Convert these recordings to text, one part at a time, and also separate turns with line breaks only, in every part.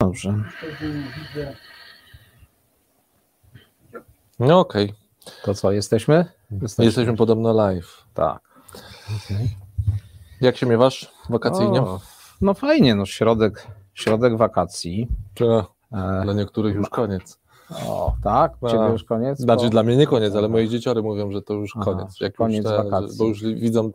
Dobrze.
No okej.
To co, jesteśmy?
Jesteśmy podobno live.
Tak.
Jak się miewasz wakacyjnie?
O, no fajnie, no środek, środek wakacji.
Czy
E,
dla niektórych już koniec?
o, tak?
A,
Ciebie już koniec?
Znaczy
Bo-
dla mnie nie koniec, ale moje dzieciory mówią, że to już
Aha,
koniec. Jak
koniec
już te,
wakacji.
Bo już widzą,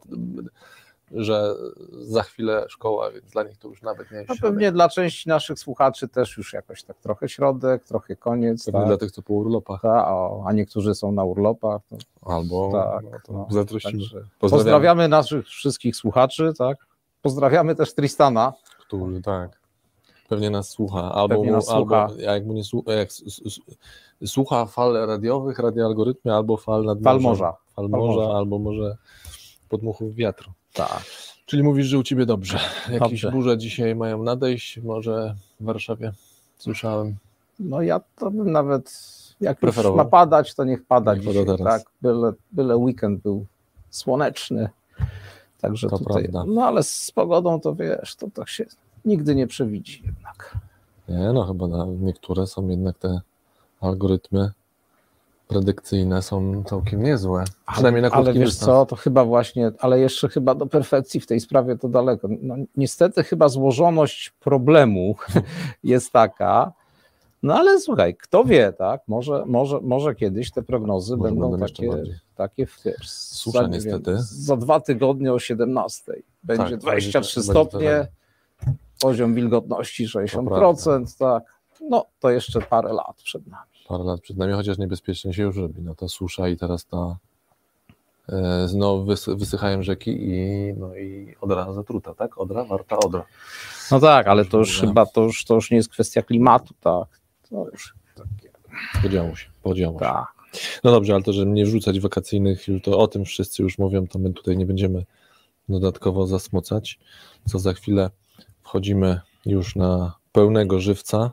że za chwilę szkoła, więc dla nich to już nawet nie jest
No pewnie dla części naszych słuchaczy też już jakoś tak trochę środek, trochę koniec.
Pewnie
Tak,
dla tych, co po urlopach.
Ta, o, a niektórzy są na urlopach. To,
Albo
tak,
no,
no,
Pozdrawiamy.
Pozdrawiamy naszych wszystkich słuchaczy, tak? Pozdrawiamy też Tristana.
Który, tak. Pewnie nas słucha. Albo,
Pewnie nas
albo
słucha.
jak mu nie słucha, jak słucha fal radiowych, radioalgorytmie, albo fal nad
Fal morza.
Fal morza. albo może podmuchów wiatru.
Tak.
Czyli mówisz, że u ciebie dobrze. Jakieś
Dobrze.
burze dzisiaj mają nadejść, może w Warszawie. Słyszałem.
No ja to bym nawet, jak już ma padać, to niech pada
Niech pada
dzisiaj,
teraz.
tak? Byle, byle weekend był słoneczny. Także
To
tutaj,
prawda.
no ale z pogodą to wiesz, to tak się nigdy nie przewidzi jednak.
Nie, no chyba niektóre są jednak te algorytmy predykcyjne są całkiem niezłe. Przynajmniej na
Ale wiesz
dystans.
co, to chyba właśnie, ale jeszcze chyba do perfekcji w tej sprawie to daleko. No, niestety chyba złożoność problemu jest taka, no ale słuchaj, kto wie, tak? Może, może, może kiedyś te prognozy
Może
będą takie, takie wiesz,
Susza
za, nie
niestety.
za dwa tygodnie o 17 będzie
Tak,
23
będzie-
stopnie,
będzie
poziom wilgotności 60%, tak. No to jeszcze parę lat przed nami.
Parę lat przed nami, chociaż niebezpiecznie się już robi. No ta susza i teraz ta no, wys, wysychają rzeki i, no, i Odra zatruta, tak? Odra, Warta, Odra.
No tak, ale to już chyba to już, to już nie jest kwestia klimatu, tak. To już takie,
Podziało się, podziało się.
tak.
No dobrze, ale to, żeby nie wrzucać wakacyjnych, to o tym wszyscy już mówią, to my tutaj nie będziemy dodatkowo zasmocać. Co za chwilę wchodzimy już na pełnego żywca.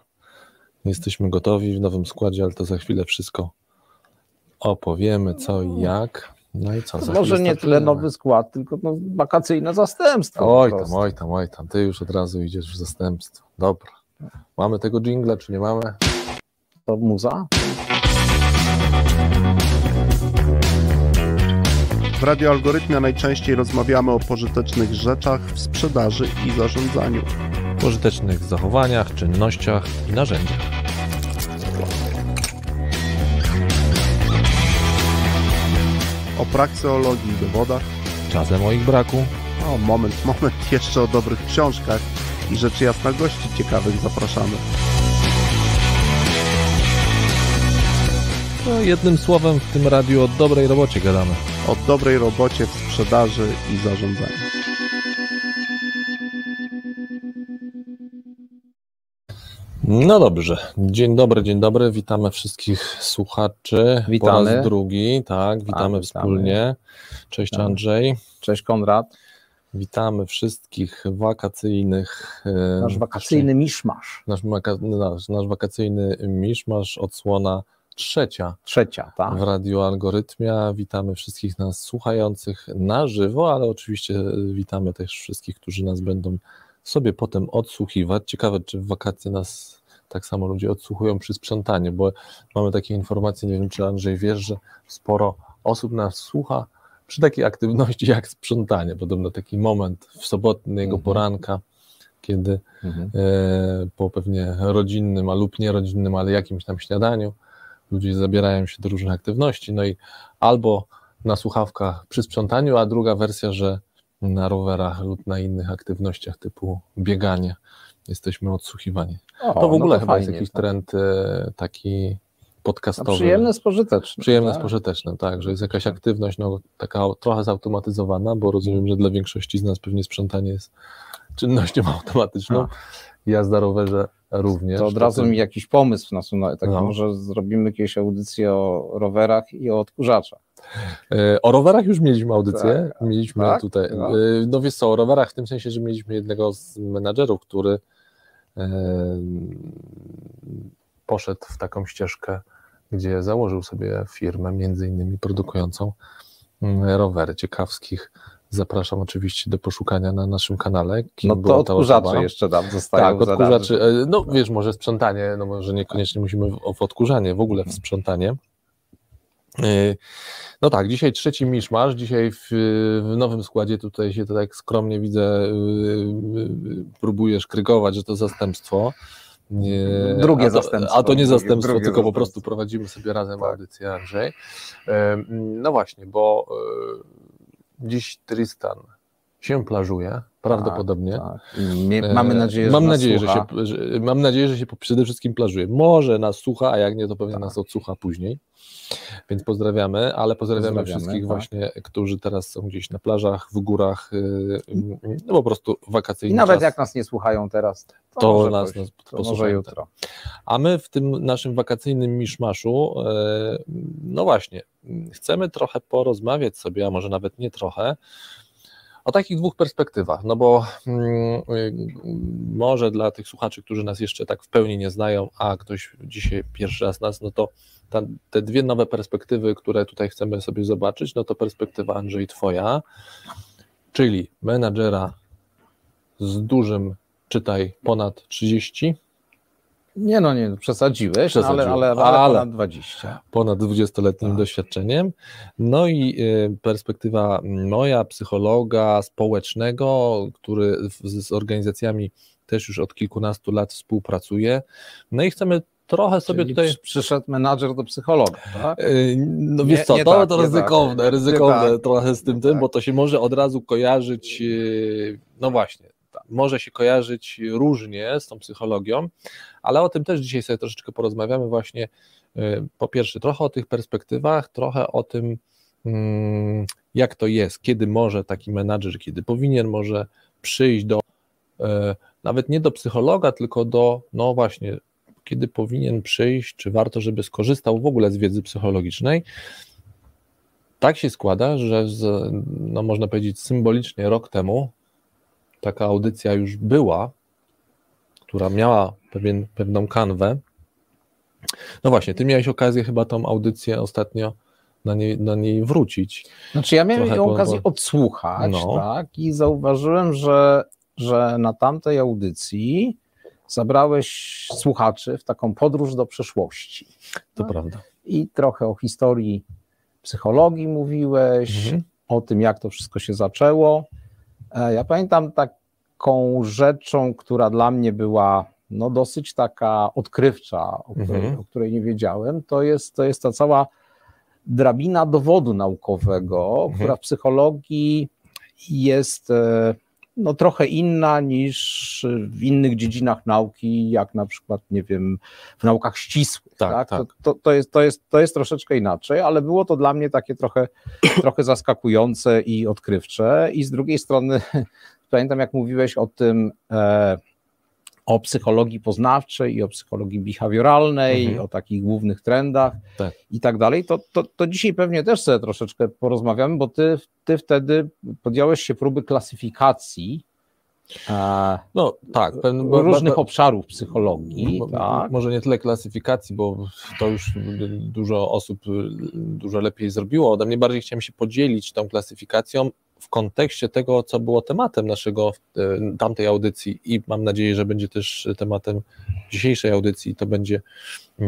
Jesteśmy gotowi w nowym składzie, ale to za chwilę wszystko opowiemy, co i jak. No i co?
To
za
może nie tyle nowy skład, tylko no, wakacyjne zastępstwo.
Oj tam, oj tam, oj tam. Ty już od razu idziesz w zastępstwo. Dobra. Mamy tego jingla, czy nie mamy?
To muza?
W radioalgorytmie najczęściej rozmawiamy o pożytecznych rzeczach w sprzedaży i zarządzaniu.
Pożytecznych zachowaniach, czynnościach i narzędziach.
O prakseologii i dowodach.
Czasem o ich braku,
O, moment, moment, jeszcze o dobrych książkach i rzeczy jasna gości ciekawych zapraszamy.
No, jednym słowem w tym radiu o dobrej robocie gadamy.
O dobrej robocie w sprzedaży i zarządzaniu.
No dobrze. Dzień dobry, dzień dobry. Witamy wszystkich słuchaczy. Po
Witamy.
raz drugi, tak, witamy
witamy.
wspólnie. Cześć
Tak.
Andrzej.
Cześć Konrad,
Witamy wszystkich wakacyjnych. e,
nasz wakacyjny miszmasz.
Nasz, nasz, nasz wakacyjny miszmasz, odsłona trzecia
Trzecia, tak?
w Radio Algorytmia. Witamy wszystkich nas słuchających na żywo, ale oczywiście witamy też wszystkich, którzy nas będą sobie potem odsłuchiwać. Ciekawe, czy w wakacje nas tak samo ludzie odsłuchują przy sprzątaniu, bo mamy takie informacje, nie wiem, czy Andrzej wiesz, że sporo osób nas słucha przy takiej aktywności jak sprzątanie. Podobno taki moment w sobotniego
Mhm.
poranka, kiedy
Mhm.
e, po pewnie rodzinnym, a lub nierodzinnym, ale jakimś tam śniadaniu. Ludzie zabierają się do różnych aktywności, no i albo na słuchawkach przy sprzątaniu, a druga wersja, że na rowerach lub na innych aktywnościach typu bieganie jesteśmy odsłuchiwani.
O,
To w ogóle
no
chyba jest
fajnie,
jakiś
tak.
trend e, taki
No,
podcastowy.
przyjemne, spożyteczne.
Przyjemne,
tak?
spożyteczne, tak, że jest jakaś aktywność no, taka trochę zautomatyzowana, bo rozumiem, że dla większości z nas pewnie sprzątanie jest czynnością automatyczną. Jazda rowerze również.
To od razu mi jakiś pomysł nasunął. Tak,
No.
Może zrobimy kiedyś audycję o rowerach i o odkurzaczach.
E, O rowerach już mieliśmy audycję.
Tak,
mieliśmy
tak,
tutaj.
no.
e, No wiesz co, o rowerach w tym sensie, że mieliśmy jednego z menadżerów, który e, poszedł w taką ścieżkę, gdzie założył sobie firmę, między innymi produkującą mm, rowery ciekawskich Zapraszam oczywiście do poszukania na naszym kanale. Kim
No to odkurzacze
osoba.
jeszcze tam zostają
Tak, odkurzaczy. e, No wiesz, może sprzątanie, no może niekoniecznie musimy w, w odkurzanie, w ogóle w sprzątanie. E, No tak, dzisiaj trzeci miszmasz, dzisiaj w, w nowym składzie tutaj się to tak skromnie widzę, y, próbujesz krygować, że to zastępstwo. Nie,
Drugie
a to,
zastępstwo,
A to nie zastępstwo,
drugie
tylko po prostu prowadzimy sobie razem
Tak.
audycję, Andrzej. E, No właśnie, bo e, dziś Tristan się plażuje, prawdopodobnie.
Tak. I mie- Mamy
E,
nadzieję, że
mam
nas
nadzieję, że
słucha.
się, że, mam nadzieję, że się po- przede wszystkim plażuje. Może nas słucha, a jak nie, to pewnie
Tak.
nas odsłucha później. Więc pozdrawiamy, ale pozdrawiamy,
Pozdrawiamy,
wszystkich
tak.
właśnie, którzy teraz są gdzieś na plażach, w górach, yy, yy, no po prostu wakacyjny
I nawet
czas.
jak nas nie słuchają teraz, to,
To
może,
nas- nas
to może jutro.
A my w tym naszym wakacyjnym miszmaszu, e, no właśnie, chcemy trochę porozmawiać sobie, a może nawet nie trochę, o takich dwóch perspektywach. No bo mm, y, może dla tych słuchaczy, którzy nas jeszcze tak w pełni nie znają, a ktoś dzisiaj pierwszy raz nas, no to ta, te dwie nowe perspektywy, które tutaj chcemy sobie zobaczyć, no to perspektywa Andrzej Twoja, czyli menadżera z dużym, czytaj, ponad 30
Nie no, nie, przesadziłeś, no, ale, ale, ale,
ale-
ponad 20.
ponad 20-letnim
Tak.
doświadczeniem. No i y, perspektywa moja, psychologa społecznego, który z organizacjami też już od kilkunastu lat współpracuje. No i chcemy trochę sobie
Czyli
tutaj.
przy- przyszedł menadżer do psychologa, tak?
Y, No
Nie-
wiesz co,
nie
to,
tak,
to ryzykowne,
tak.
ryzykowne
tak.
trochę z tym, tym,
tak.
bo to się może od razu kojarzyć, y, no właśnie, może się kojarzyć różnie z tą psychologią, ale o tym też dzisiaj sobie troszeczkę porozmawiamy właśnie, y, po pierwsze trochę o tych perspektywach, trochę o tym, mm, jak to jest, kiedy może taki menadżer, kiedy powinien może przyjść do, e, nawet nie do psychologa, tylko do, no właśnie, kiedy powinien przyjść, czy warto, żeby skorzystał w ogóle z wiedzy psychologicznej. Tak się składa, że z, no można powiedzieć symbolicznie rok temu taka audycja już była, która miała pewien, pewną kanwę. No właśnie, ty miałeś okazję chyba tą audycję ostatnio na niej, na niej wrócić.
Znaczy ja miałem
Trochę
okazję
po-
odsłuchać,
No.
tak, i zauważyłem, że, że na tamtej audycji zabrałeś słuchaczy w taką podróż do przeszłości.
To
No.
prawda.
I trochę o historii psychologii mówiłeś,
Mhm.
o tym, jak to wszystko się zaczęło. E, Ja pamiętam taką rzeczą, która dla mnie była no, dosyć taka odkrywcza, o której,
Mhm.
o której nie wiedziałem, to jest, to jest ta cała drabina dowodu naukowego,
Mhm.
która w psychologii jest e, no, trochę inna niż w innych dziedzinach nauki, jak na przykład, nie wiem, w naukach ścisłych.
Tak,
Tak,
tak.
To, to, to, jest, to, jest, to jest troszeczkę inaczej, ale było to dla mnie takie trochę, trochę zaskakujące i odkrywcze. I z drugiej strony, pamiętam, jak mówiłeś o tym, e, o psychologii poznawczej i o psychologii behawioralnej,
Mhm.
o takich głównych trendach
Tak.
i tak dalej, to, to, to dzisiaj pewnie też sobie troszeczkę porozmawiamy, bo ty, ty wtedy podjąłeś się próby klasyfikacji e,
No tak, bo-
różnych
bo-
obszarów psychologii.
Mo-
Tak?
Może nie tyle klasyfikacji, bo to już dużo osób dużo lepiej zrobiło ode mnie. Bardziej chciałem się podzielić tą klasyfikacją w kontekście tego, co było tematem naszego e, tamtej audycji i mam nadzieję, że będzie też tematem dzisiejszej audycji. To będzie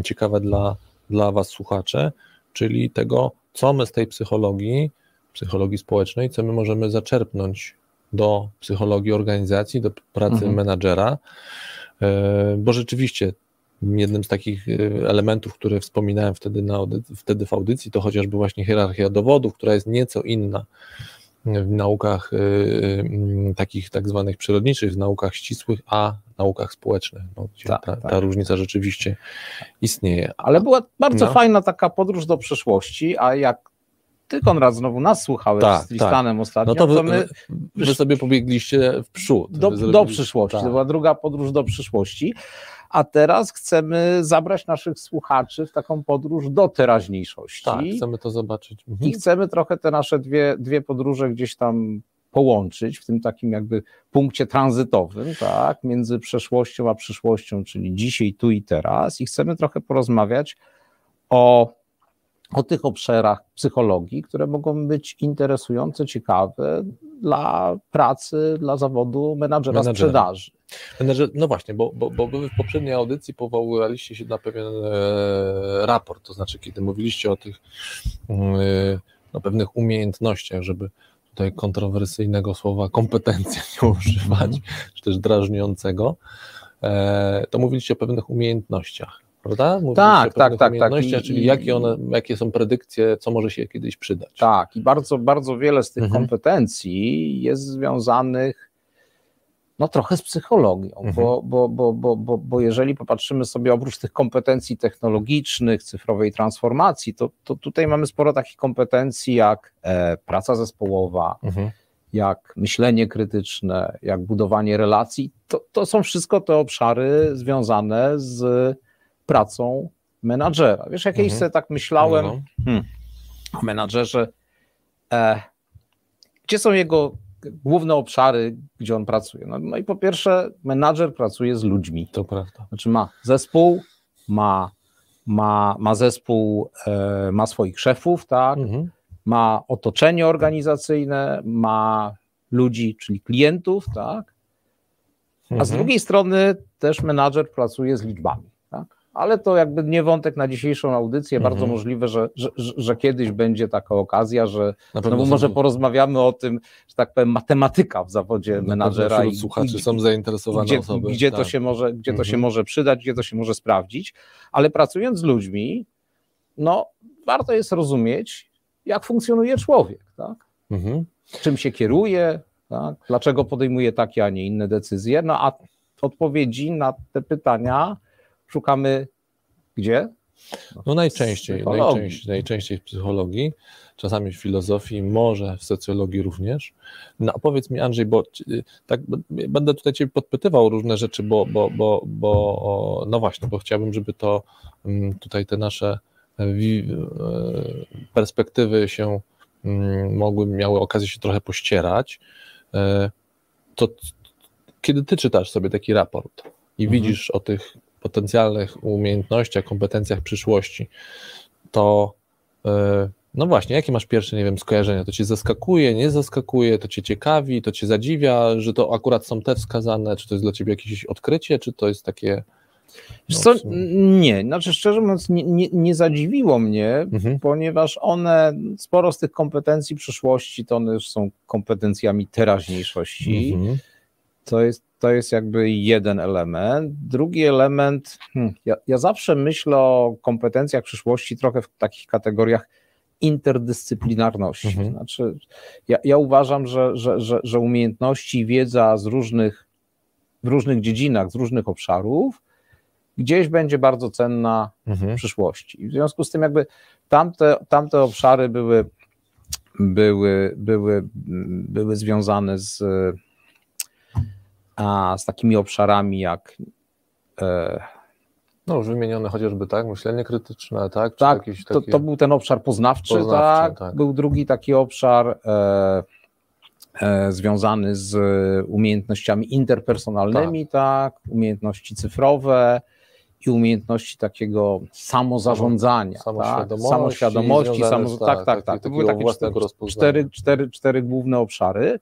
ciekawe dla, dla Was, słuchacze, czyli tego, co my z tej psychologii, psychologii społecznej, co my możemy zaczerpnąć do psychologii organizacji, do pracy
Mhm.
menadżera, E, bo rzeczywiście jednym z takich e, elementów, które wspominałem wtedy, na wtedy w audycji, to chociażby właśnie hierarchia dowodów, która jest nieco inna w naukach e, mm, takich tak zwanych przyrodniczych, w naukach ścisłych, a naukach społecznych. No,
Tak,
ta,
tak.
ta różnica rzeczywiście istnieje.
Ale była bardzo
No.
fajna taka podróż do przeszłości, a jak ty, Konrad, znowu nas słuchałeś
Tak,
z Tristanem ostatnio,
No to
to
wy,
my
wy sobie pobiegliście w przód.
do, do przyszłości,
tak.
to była druga podróż do przyszłości, a teraz chcemy zabrać naszych słuchaczy w taką podróż do teraźniejszości
Tak, chcemy to zobaczyć. Mhm.
i chcemy trochę te nasze dwie, dwie podróże gdzieś tam połączyć w tym takim jakby punkcie tranzytowym, tak, między przeszłością a przyszłością, czyli dzisiaj, tu i teraz i chcemy trochę porozmawiać o o tych obszarach psychologii, które mogą być interesujące, ciekawe dla pracy, dla zawodu menadżera, menadżera. sprzedaży.
Menedżer, no właśnie, bo, bo, bo w poprzedniej audycji powoływaliście się na pewien e, raport, to znaczy kiedy mówiliście o tych e, no, pewnych umiejętnościach, żeby tutaj kontrowersyjnego słowa kompetencja nie używać, mhm. czy też drażniącego, e, to mówiliście o pewnych umiejętnościach prawda?
Mówiliście tak, tak, tak, tak.
I, czyli jakie, one, jakie są predykcje, co może się kiedyś przydać.
Tak, i bardzo, bardzo wiele z tych mhm. kompetencji jest związanych no trochę z psychologią, mhm. bo, bo, bo, bo, bo, bo jeżeli popatrzymy sobie oprócz tych kompetencji technologicznych, cyfrowej transformacji, to, to tutaj mamy sporo takich kompetencji jak e, praca zespołowa, mhm. jak myślenie krytyczne, jak budowanie relacji. To, to są wszystko te obszary związane z pracą menadżera. Wiesz, jak mhm. sobie tak myślałem no, no. Hmm, o menadżerze, e, gdzie są jego główne obszary, gdzie on pracuje. No, no, i po pierwsze, menadżer pracuje z ludźmi.
To prawda.
Znaczy ma zespół, ma, ma, ma zespół, e, ma swoich szefów, tak? Mhm. Ma otoczenie organizacyjne, ma ludzi, czyli klientów, tak? A mhm. z drugiej strony też menadżer pracuje z liczbami ale to jakby nie wątek na dzisiejszą audycję. Mhm. Bardzo możliwe, że, że, że, kiedyś będzie taka okazja, że no może porozmawiamy o tym, że tak powiem, matematyka w zawodzie menadżera.
I słuchaczy są zainteresowane
gdzie,
osoby.
Gdzie, tak. to, się może, gdzie mhm. to się mhm. może przydać, gdzie to się może sprawdzić, ale pracując z ludźmi, no warto jest rozumieć, jak funkcjonuje człowiek, tak? Mhm. Czym się kieruje, tak? dlaczego podejmuje takie, a nie inne decyzje. No a odpowiedzi na te pytania szukamy gdzie?
No, najczęściej, najczęściej, najczęściej w psychologii, czasami w filozofii, może w socjologii również. No powiedz mi Andrzej, bo tak będę tutaj Cię podpytywał różne rzeczy, bo, bo, bo, bo no właśnie, bo chciałbym, żeby to mm, tutaj te nasze e, e, perspektywy się mm, mogły, miały okazję się trochę pościerać. E, to kiedy Ty czytasz sobie taki raport i mhm. widzisz o tych potencjalnych umiejętnościach, kompetencjach przyszłości, to e, no właśnie, jakie masz pierwsze, nie wiem, skojarzenia? To cię zaskakuje, nie zaskakuje, to cię ciekawi, to cię zadziwia, że to akurat są te wskazane, czy to jest dla ciebie jakieś odkrycie, czy to jest takie...
No, co, nie, znaczy szczerze mówiąc nie, nie, nie zadziwiło mnie, mhm. ponieważ one, sporo z tych kompetencji przyszłości, to one już są kompetencjami teraźniejszości. Mhm. To jest to jest jakby jeden element. Drugi element, hmm, ja, ja zawsze myślę o kompetencjach przyszłości trochę w takich kategoriach interdyscyplinarności. Mhm. Znaczy, ja, ja uważam, że, że, że, że umiejętności i wiedza z różnych, w różnych dziedzinach, z różnych obszarów, gdzieś będzie bardzo cenna mhm. w przyszłości. I w związku z tym, jakby tamte, tamte obszary były, były, były, były związane z a z takimi obszarami jak
e, no już wymienione chociażby tak, myślenie krytyczne, tak?
Czy tak, to, to, był ten obszar poznawczy, poznawczy tak? tak? Był drugi taki obszar e, e, związany z umiejętnościami interpersonalnymi, tak. tak, umiejętności cyfrowe i umiejętności takiego samozarządzania, samoświadomości, tak? samoświadomości samo, tak, tak, tak, tak. To były takie cztery, cztery, cztery, cztery główne obszary.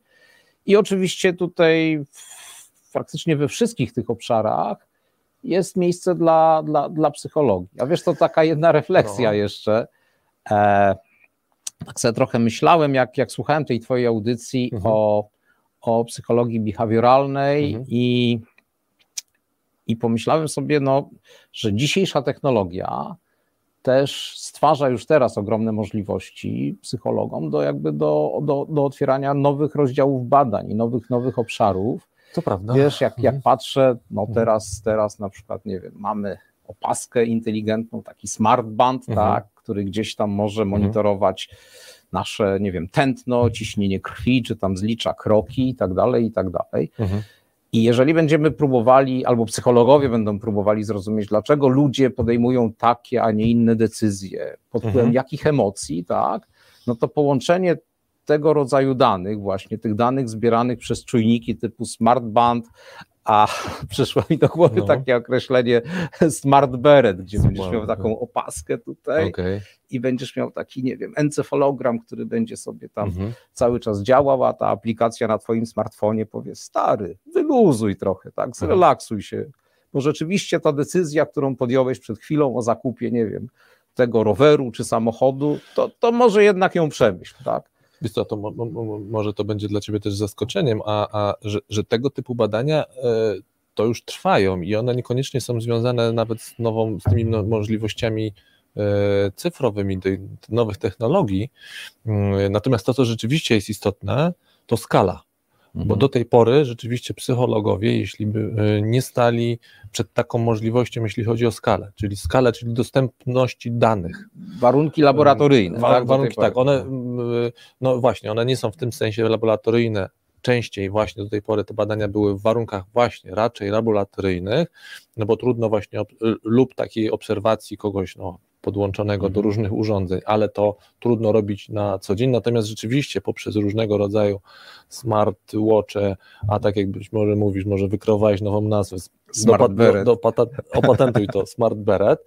I oczywiście tutaj praktycznie we wszystkich tych obszarach jest miejsce dla, dla, dla psychologii. A wiesz, to taka jedna refleksja no. jeszcze. E, tak sobie trochę myślałem, jak, jak słuchałem tej twojej audycji mhm. o, o psychologii behawioralnej mhm. i, i pomyślałem sobie, no, że dzisiejsza technologia też stwarza już teraz ogromne możliwości psychologom do jakby do, do, do otwierania nowych rozdziałów badań i nowych, nowych obszarów,
to prawda.
Wiesz, jak, jak mhm. patrzę, no mhm. teraz, teraz na przykład, nie wiem, mamy opaskę inteligentną, taki smart band, mhm. tak, który gdzieś tam może mhm. monitorować nasze, nie wiem, tętno, ciśnienie krwi, czy tam zlicza kroki i tak dalej, i tak dalej. Mhm. I jeżeli będziemy próbowali, albo psychologowie będą próbowali zrozumieć, dlaczego ludzie podejmują takie, a nie inne decyzje, pod wpływem mhm. jakich emocji, tak, no to połączenie tego rodzaju danych, właśnie tych danych zbieranych przez czujniki typu smartband, a przyszło mi do głowy
No.
takie określenie smart beret, gdzie
Smart
będziesz miał taką
beret.
opaskę tutaj
Okej.
i będziesz miał taki, nie wiem, encefalogram, który będzie sobie tam
Mhm.
cały czas działał, a ta aplikacja na twoim smartfonie powie, stary, wyluzuj trochę, tak, zrelaksuj się, bo rzeczywiście ta decyzja, którą podjąłeś przed chwilą o zakupie, nie wiem, tego roweru czy samochodu, to, to może jednak ją przemyśl, tak?
Wiesz co, to mo, mo, mo- może to będzie dla Ciebie też zaskoczeniem, a, a że, że tego typu badania e, to już trwają i one niekoniecznie są związane nawet z, nową, z tymi no, możliwościami e, cyfrowymi, nowych technologii. Mm, Natomiast to, co rzeczywiście jest istotne, to skala.
Mhm.
Bo do tej pory rzeczywiście psychologowie, jeśli by e, nie stali przed taką możliwością, jeśli chodzi o skalę, czyli skalę, czyli dostępności danych.
Warunki laboratoryjne.
Wa-
tak,
warunki tak, one, mm, no właśnie, one nie są w tym sensie laboratoryjne. Częściej właśnie do tej pory te badania były w warunkach właśnie raczej laboratoryjnych, no bo trudno właśnie lub takiej obserwacji kogoś no, podłączonego do
Mhm.
różnych urządzeń, ale to trudno robić na co dzień, natomiast rzeczywiście poprzez różnego rodzaju smartwatche, a tak jak być może mówisz, może wykreowałeś nową nazwę,
Smart
do,
beret.
do, do, opatentuj to, Smart Beret,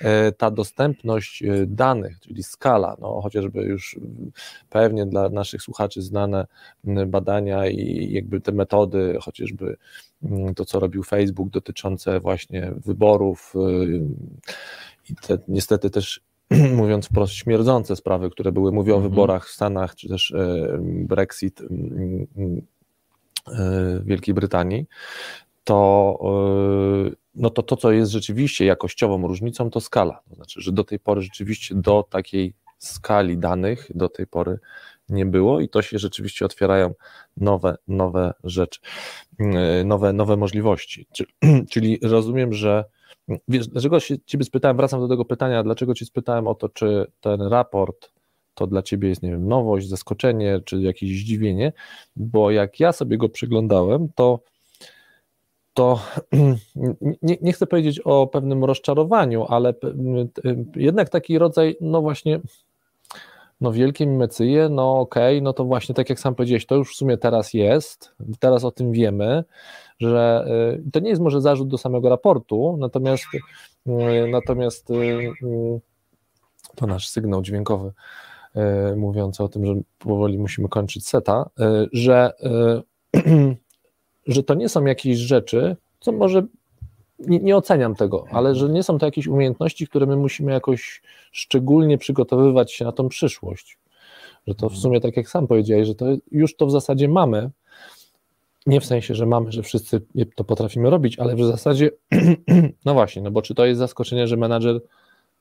E, ta dostępność e, danych, czyli skala, no chociażby już pewnie dla naszych słuchaczy znane badania i jakby te metody, chociażby to, co robił Facebook dotyczące właśnie wyborów y, i te niestety też mówiąc wprost śmierdzące sprawy, które były, mówię o
Mhm.
wyborach w Stanach, czy też e, Brexit mm, mm, e, w Wielkiej Brytanii, to, yy, no to to, co jest rzeczywiście jakościową różnicą, to skala. To znaczy, że do tej pory rzeczywiście do takiej skali danych do tej pory nie było i to się rzeczywiście otwierają nowe, nowe rzeczy, yy, nowe, nowe możliwości. Czy- Czyli rozumiem, że wiesz, dlaczego się Ciebie spytałem, wracam do tego pytania, dlaczego Cię spytałem o to, czy ten raport to dla Ciebie jest, nie wiem, nowość, zaskoczenie, czy jakieś zdziwienie, bo jak ja sobie go przyglądałem, to to nie, nie chcę powiedzieć o pewnym rozczarowaniu, ale jednak taki rodzaj, no właśnie, no wielkie mecyje, no okej, no to właśnie tak jak sam powiedziałeś, to już w sumie teraz jest, teraz o tym wiemy, że y, to nie jest może zarzut do samego raportu, natomiast y, natomiast y, to nasz sygnał dźwiękowy mówiący o tym, że powoli musimy kończyć seta, że że to nie są jakieś rzeczy, co może nie, nie oceniam tego, ale że nie są to jakieś umiejętności, które my musimy jakoś szczególnie przygotowywać się na tą przyszłość. Że to w sumie, tak jak sam powiedziałeś, że to już to w zasadzie mamy. Nie w sensie, że mamy, że wszyscy to potrafimy robić, ale w zasadzie, no właśnie, no bo czy to jest zaskoczenie, że menadżer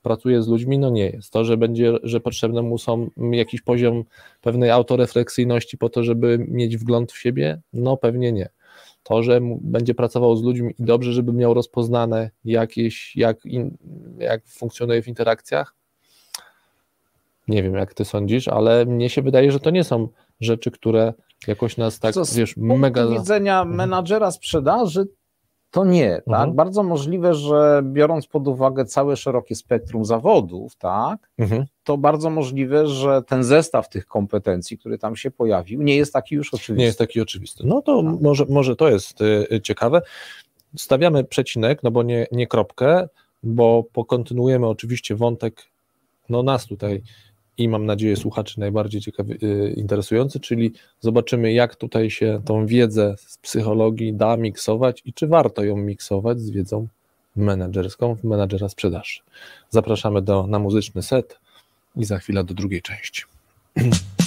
pracuje z ludźmi? No nie jest. To, że będzie, że potrzebne mu są jakiś poziom pewnej autorefleksyjności po to, żeby mieć wgląd w siebie? No pewnie nie. To, że będzie pracował z ludźmi i dobrze, żeby miał rozpoznane jakieś, jak, in, jak funkcjonuje w interakcjach? Nie wiem, jak ty sądzisz, ale mnie się wydaje, że to nie są rzeczy, które jakoś nas tak,
Co z
wiesz,
punktu
mega...
widzenia menadżera sprzedaży to nie, tak?
Mhm.
Bardzo możliwe, że biorąc pod uwagę całe szerokie spektrum zawodów, tak,
Mhm.
to bardzo możliwe, że ten zestaw tych kompetencji, który tam się pojawił, nie jest taki już oczywisty.
Nie jest taki oczywisty. No to
Tak.
może, może to jest y, y, ciekawe. Stawiamy przecinek, no bo nie, nie kropkę, bo pokontynuujemy oczywiście wątek, no nas tutaj i mam nadzieję słuchaczy najbardziej ciekawy, interesujący, czyli zobaczymy jak tutaj się tą wiedzę z psychologii da miksować i czy warto ją miksować z wiedzą menedżerską w menadżera sprzedaży. Zapraszamy do, na muzyczny set i za chwilę do drugiej części.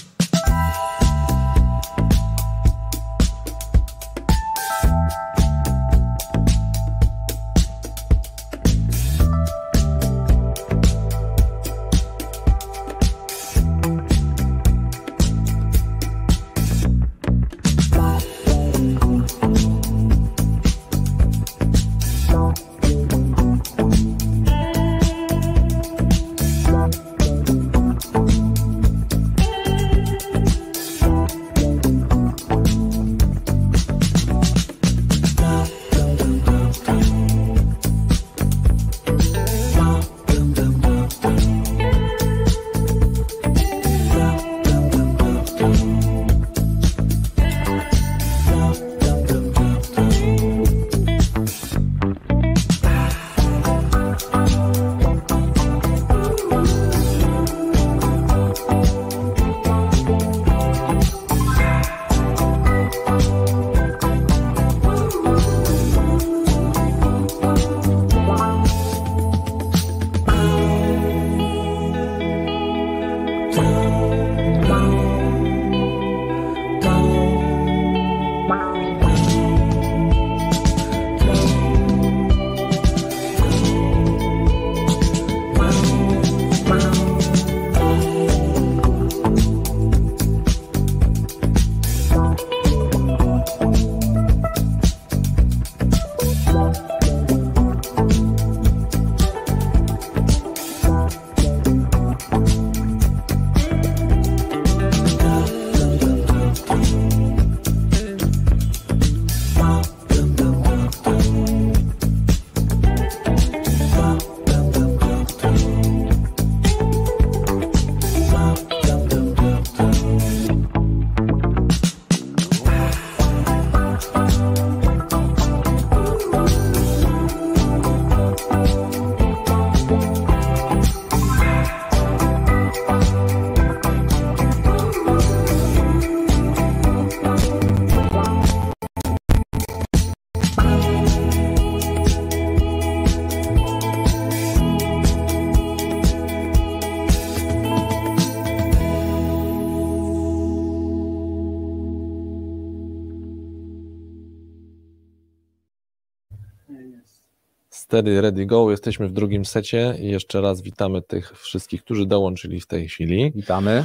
Steady, ready, go. Jesteśmy w drugim secie i jeszcze raz witamy tych wszystkich, którzy dołączyli w tej chwili.
Witamy.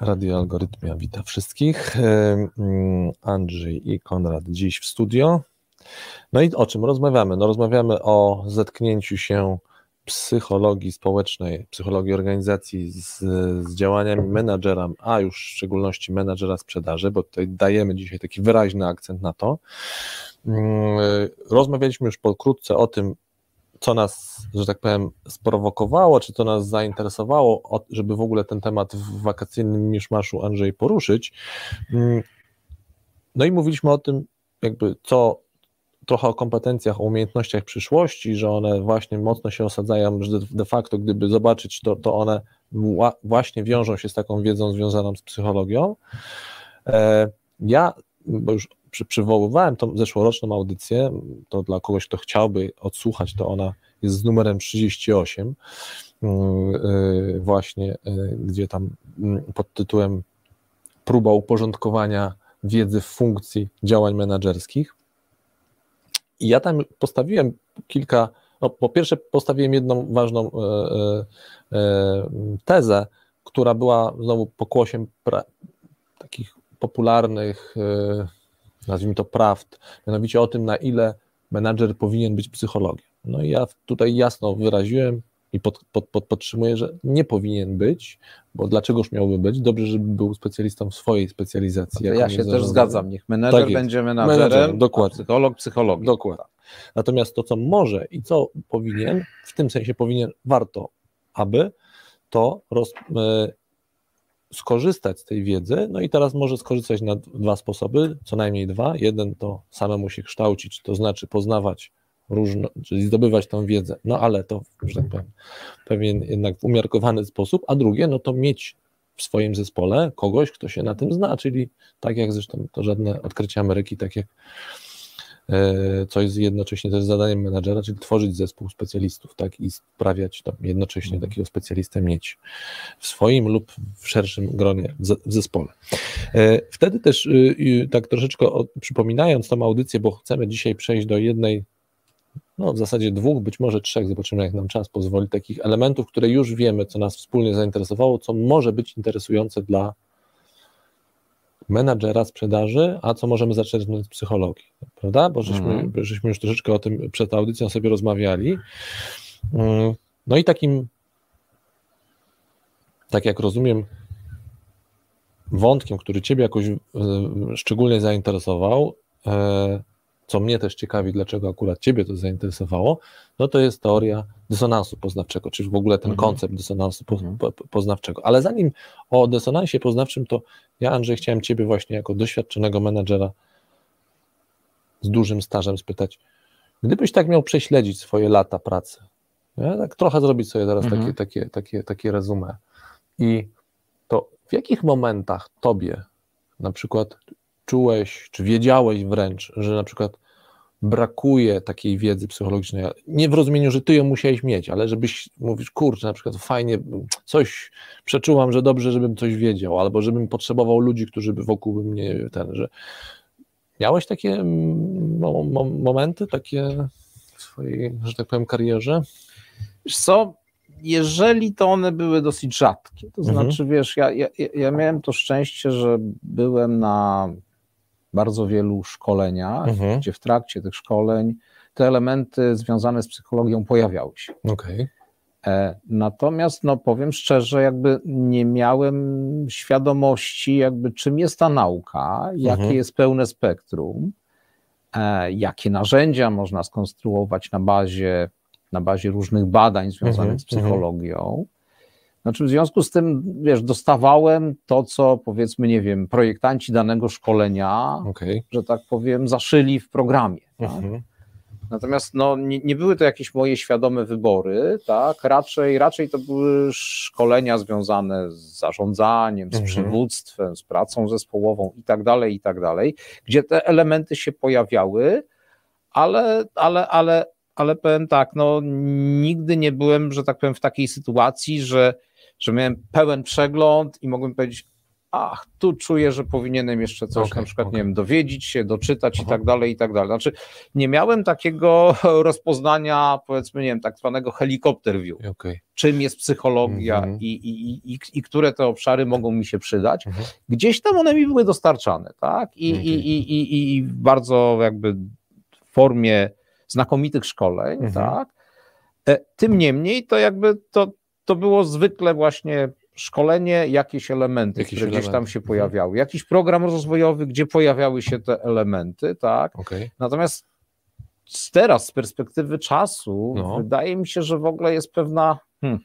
Radio Algorytmia wita wszystkich. Mm, Andrzej i Konrad dziś w studio. No i o czym rozmawiamy? No rozmawiamy o zetknięciu się psychologii społecznej, psychologii organizacji z, z działaniami menadżera, a już w szczególności menadżera sprzedaży, bo tutaj dajemy dzisiaj taki wyraźny akcent na to. Mm, rozmawialiśmy już pokrótce o tym, co nas, że tak powiem, sprowokowało, czy to nas zainteresowało, żeby w ogóle ten temat w wakacyjnym miszmaszu Andrzej poruszyć. Mm, no i mówiliśmy o tym, jakby co trochę o kompetencjach, o umiejętnościach przyszłości, że one właśnie mocno się osadzają, że de facto gdyby zobaczyć, to, to one właśnie wiążą się z taką wiedzą związaną z psychologią. E, ja, bo już przy, przywoływałem tą zeszłoroczną audycję, to dla kogoś, kto chciałby odsłuchać, to ona jest z numerem 38, mm, e, właśnie, e, gdzie tam mm, pod tytułem próba uporządkowania wiedzy w funkcji działań menedżerskich. I ja tam postawiłem kilka, no po pierwsze postawiłem jedną ważną tezę, która była znowu pokłosiem pra, takich popularnych, nazwijmy to prawd, mianowicie o tym, na ile menadżer powinien być psychologiem. No i ja tutaj jasno wyraziłem, i pod, pod, pod, podtrzymuję, że nie powinien być, bo dlaczegoż miałby być? Dobrze, żeby był specjalistą w swojej specjalizacji.
Ja się też zgadzam, niech menedżer tak będzie menadżerem, menedżerem dokładnie. psycholog psychologiem.
Dokładnie. Natomiast to, co może i co powinien, w tym sensie powinien, warto, aby to roz, e, skorzystać z tej wiedzy, no i teraz może skorzystać na dwa sposoby, co najmniej dwa. Jeden to samemu się kształcić, to znaczy poznawać różno, czyli zdobywać tą wiedzę, no ale to, że tak powiem, pewien jednak umiarkowany sposób, a drugie, no to mieć w swoim zespole kogoś, kto się na tym zna, czyli tak jak zresztą to żadne odkrycie Ameryki, tak jak co jest jednocześnie też zadaniem menadżera, czyli tworzyć zespół specjalistów, tak, i sprawiać jednocześnie mhm. takiego specjalistę mieć w swoim lub w szerszym gronie w zespole. E, wtedy też y, tak troszeczkę przypominając tą audycję, bo chcemy dzisiaj przejść do jednej no w zasadzie dwóch, być może trzech, zobaczymy jak nam czas pozwoli, takich elementów, które już wiemy, co nas wspólnie zainteresowało, co może być interesujące dla menadżera sprzedaży, a co możemy zaczerpnąć z psychologii, prawda? Bo żeśmy, mhm. żeśmy już troszeczkę o tym przed audycją sobie rozmawiali. Mm, no i takim, tak jak rozumiem, wątkiem, który Ciebie jakoś e, szczególnie zainteresował, e, co mnie też ciekawi, dlaczego akurat Ciebie to zainteresowało, no to jest teoria dysonansu poznawczego, czyli w ogóle ten mhm. koncept dysonansu po, mhm. po, poznawczego. Ale zanim o dysonansie poznawczym, to ja, Andrzej, chciałem Ciebie właśnie jako doświadczonego menedżera z dużym stażem spytać, gdybyś tak miał prześledzić swoje lata pracy, ja tak trochę zrobić sobie teraz mhm. takie, takie, takie, takie rezumę i to w jakich momentach Tobie na przykład czułeś, czy wiedziałeś wręcz, że na przykład brakuje takiej wiedzy psychologicznej, nie w rozumieniu, że ty ją musiałeś mieć, ale żebyś mówisz, kurczę, na przykład fajnie, coś przeczułam, że dobrze, żebym coś wiedział, albo żebym potrzebował ludzi, którzy by wokół mnie ten, że miałeś takie mm, momenty, takie w swojej, że tak powiem, karierze?
Wiesz co, jeżeli to one były dosyć rzadkie, to mhm. znaczy, wiesz, ja, ja, ja miałem to szczęście, że byłem na bardzo wielu szkoleniach, mhm. gdzie w trakcie tych szkoleń te elementy związane z psychologią pojawiały się.
Okay.
E, natomiast, no powiem szczerze, jakby nie miałem świadomości, jakby czym jest ta nauka, jakie mhm. jest pełne spektrum, e, jakie narzędzia można skonstruować na bazie, na bazie różnych badań związanych mhm. z psychologią. Znaczy w związku z tym, wiesz, dostawałem to, co powiedzmy, nie wiem, projektanci danego szkolenia, okay. że tak powiem, zaszyli w programie. Tak? Mhm. Natomiast no, nie, nie, były to jakieś moje świadome wybory, tak? Raczej, raczej to były szkolenia związane z zarządzaniem, z mhm. przywództwem, z pracą zespołową i tak dalej, i tak dalej, gdzie te elementy się pojawiały, ale, ale, ale, ale powiem tak, no nigdy nie byłem, że tak powiem, w takiej sytuacji, że że miałem pełen przegląd i mogłem powiedzieć, ach, tu czuję, że powinienem jeszcze coś
Okay,
na przykład,
okay.
nie wiem, dowiedzieć się, doczytać i
Aha.
tak dalej, i tak dalej. Znaczy, nie miałem takiego rozpoznania, powiedzmy, nie wiem, tak zwanego helikopter view.
Okej.
Czym jest psychologia
Mhm.
i, i, i, i, i które te obszary mogą mi się przydać.
Mhm.
Gdzieś tam one mi były dostarczane, tak? I, i, i, i, i w bardzo jakby w formie znakomitych szkoleń,
Mhm.
tak? E, Tym niemniej to jakby to, to było zwykle właśnie szkolenie, jakieś elementy,
Jakieś
które gdzieś tam
elementy.
się
Mhm.
pojawiały, jakiś program rozwojowy, gdzie pojawiały się te elementy, tak?
Okej.
Natomiast teraz, z perspektywy czasu,
No.
wydaje mi się, że w ogóle jest pewna, hmm,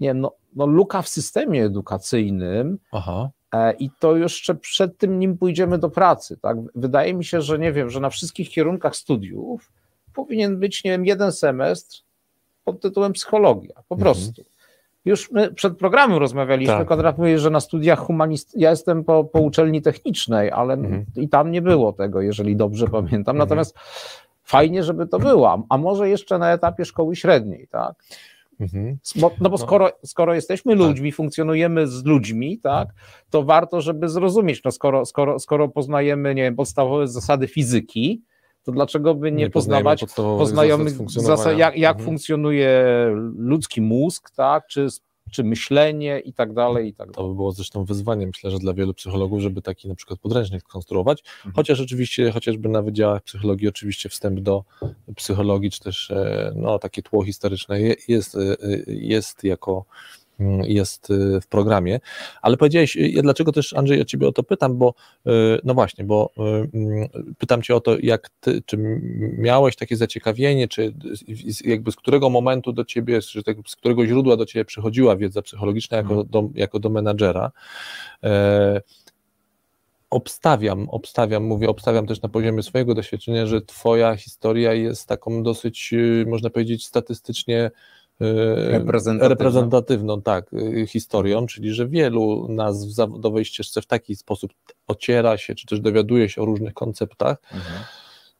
nie no, no luka w systemie edukacyjnym,
Aha.
E, I to jeszcze przed tym, nim pójdziemy do pracy. Tak? Wydaje mi się, że nie wiem, że na wszystkich kierunkach studiów powinien być, nie wiem, jeden semestr pod tytułem psychologia. Po
Mhm.
prostu. Już my przed programem rozmawialiśmy,
Tak.
Konrad mówi, że na studiach humanist... Ja jestem po, po uczelni technicznej, ale
Mhm.
i tam nie było tego, jeżeli dobrze pamiętam.
Mhm.
Natomiast fajnie, żeby to było. A może jeszcze na etapie szkoły średniej, tak?
Mhm.
Bo, no bo
No.
skoro, skoro jesteśmy ludźmi, funkcjonujemy z ludźmi, tak, to warto, żeby zrozumieć, no skoro, skoro, skoro poznajemy, nie wiem, podstawowe zasady fizyki, to dlaczego by nie,
poznajemy
poznawać poznajomych
zasad
jak, jak
Mhm.
funkcjonuje ludzki mózg, tak, czy, czy myślenie i tak dalej, i tak dalej.
To by było zresztą wyzwaniem, myślę, że dla wielu psychologów, żeby taki na przykład podręcznik konstruować,
Mhm.
chociaż oczywiście, chociażby na wydziałach psychologii, oczywiście wstęp do psychologii, czy też e, no, takie tło historyczne je- jest, e, jest jako jest e, w programie, ale powiedziałeś, ja dlaczego też Andrzej o Ciebie o to pytam, bo e, no właśnie, bo mm, pytam Cię o to, jak Ty, czy miałeś takie zaciekawienie, czy jakby z którego momentu do Ciebie, tak, z którego źródła do Ciebie przychodziła wiedza psychologiczna jako
Mhm.
do, jako do menadżera, E, obstawiam, obstawiam, mówię, obstawiam też na poziomie swojego doświadczenia, że Twoja historia jest taką dosyć, y, można powiedzieć, statystycznie y,
Reprezentatywną.
reprezentatywną, tak, y, historią, czyli że wielu nas w zawodowej ścieżce w taki sposób ociera się, czy też dowiaduje się o różnych konceptach,
Mhm.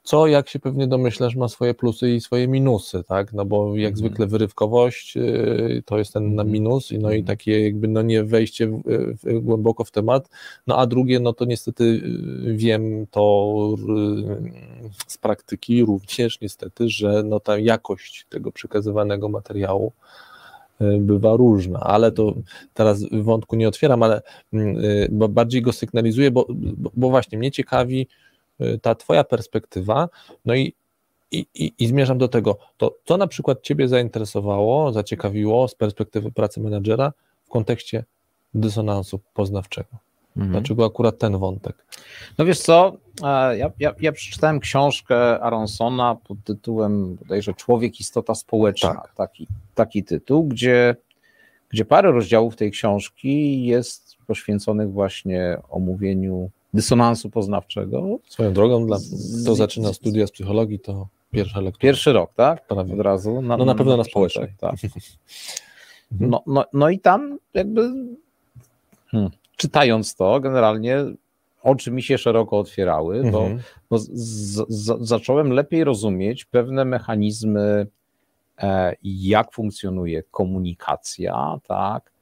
Co, jak się pewnie domyślasz, ma swoje plusy i swoje minusy, tak? No bo jak
Mhm.
zwykle wyrywkowość yy, to jest ten na
Mhm.
minus, i no i
Mhm.
takie jakby no nie wejście w, w, głęboko w temat. No a drugie, no to niestety wiem to yy, z praktyki również niestety, że no ta jakość tego przekazywanego materiału bywa różna, ale to teraz wątku nie otwieram, ale bo bardziej go sygnalizuję, bo, bo, właśnie mnie ciekawi, y, ta Twoja perspektywa, no i, i, i, i zmierzam do tego, to co na przykład Ciebie zainteresowało, zaciekawiło z perspektywy pracy menadżera w kontekście dysonansu poznawczego?
Mhm.
Dlaczego akurat ten wątek?
No wiesz co, e, ja, ja, ja przeczytałem książkę Aronsona pod tytułem bodajże Człowiek, istota społeczna,
Tak.
taki, taki tytuł, gdzie, gdzie parę rozdziałów tej książki jest poświęconych właśnie omówieniu dysonansu poznawczego.
Swoją drogą, dla, kto zaczyna studia z psychologii, to pierwsza lektura.
Pierwszy rok, tak?
Prawie.
Od razu.
No na pewno na społecznej.
Tak.
Mhm.
No, no, no i tam jakby hmm, czytając to, generalnie oczy mi się szeroko otwierały, bo
Mhm.
bo z, z, zacząłem lepiej rozumieć pewne mechanizmy, e, jak funkcjonuje komunikacja, tak,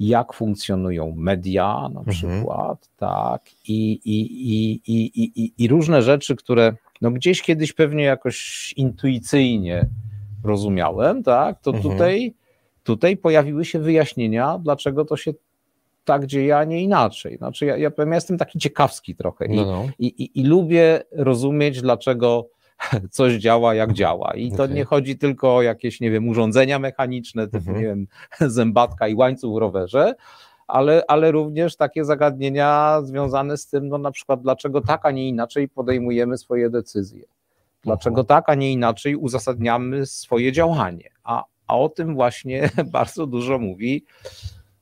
jak funkcjonują media na
Mhm.
przykład, tak, i, i, i, i, i, i, różne rzeczy, które no gdzieś kiedyś pewnie jakoś intuicyjnie rozumiałem, tak, to
Mhm.
tutaj, tutaj pojawiły się wyjaśnienia, dlaczego to się tak dzieje, a nie inaczej. Znaczy ja, ja, powiem, ja jestem taki ciekawski trochę i,
No, no.
i, i, i lubię rozumieć, dlaczego coś działa, jak działa. I to
Okej.
nie chodzi tylko o jakieś, nie wiem, urządzenia mechaniczne, typu,
Mhm.
nie wiem, zębatka i łańcuch w rowerze, ale, ale również takie zagadnienia związane z tym, no na przykład, dlaczego tak, a nie inaczej podejmujemy swoje decyzje. Dlaczego
Aha.
tak, a nie inaczej uzasadniamy swoje działanie. A, a o tym właśnie bardzo dużo mówi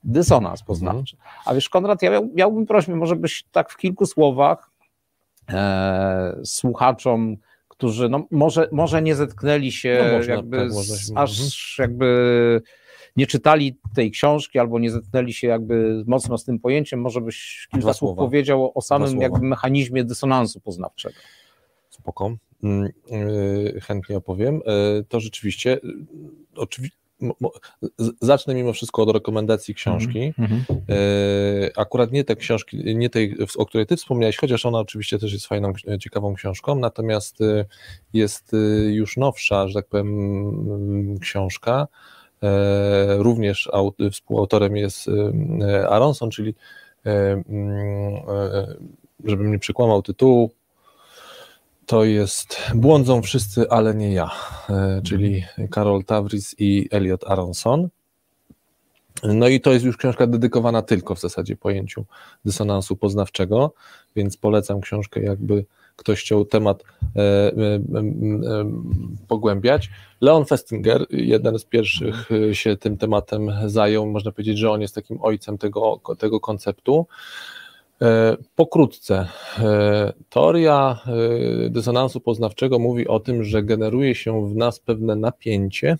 dysonans poznawczy. A wiesz, Konrad, ja miał, miałbym prośbę, może byś tak w kilku słowach e, słuchaczom, którzy no, może, może nie zetknęli się
No można,
jakby
tak,
z, aż jakby nie czytali tej książki albo nie zetknęli się jakby mocno z tym pojęciem, może byś kilka
Dwa
słów
słowa.
powiedział o samym jakby mechanizmie dysonansu poznawczego.
Spoko. Mm, yy, Chętnie opowiem. Yy, To rzeczywiście, yy, oczywi- zacznę mimo wszystko od rekomendacji książki. Mhm. Akurat nie tej książki, nie tej, o której ty wspomniałeś, chociaż ona oczywiście też jest fajną, ciekawą książką, natomiast jest już nowsza, że tak powiem, książka. Również współautorem jest Aronson, czyli żebym nie przekłamał tytułu, to jest Błądzą wszyscy, ale nie ja, e, czyli Karol Tawris i Elliot Aronson. No i to jest już książka dedykowana tylko w zasadzie pojęciu dysonansu poznawczego, więc polecam książkę, jakby ktoś chciał temat e, e, e, pogłębiać. Leon Festinger, jeden z pierwszych się tym tematem zajął, można powiedzieć, że on jest takim ojcem tego, tego konceptu. E, pokrótce, e, teoria e, dysonansu poznawczego mówi o tym, że generuje się w nas pewne napięcie.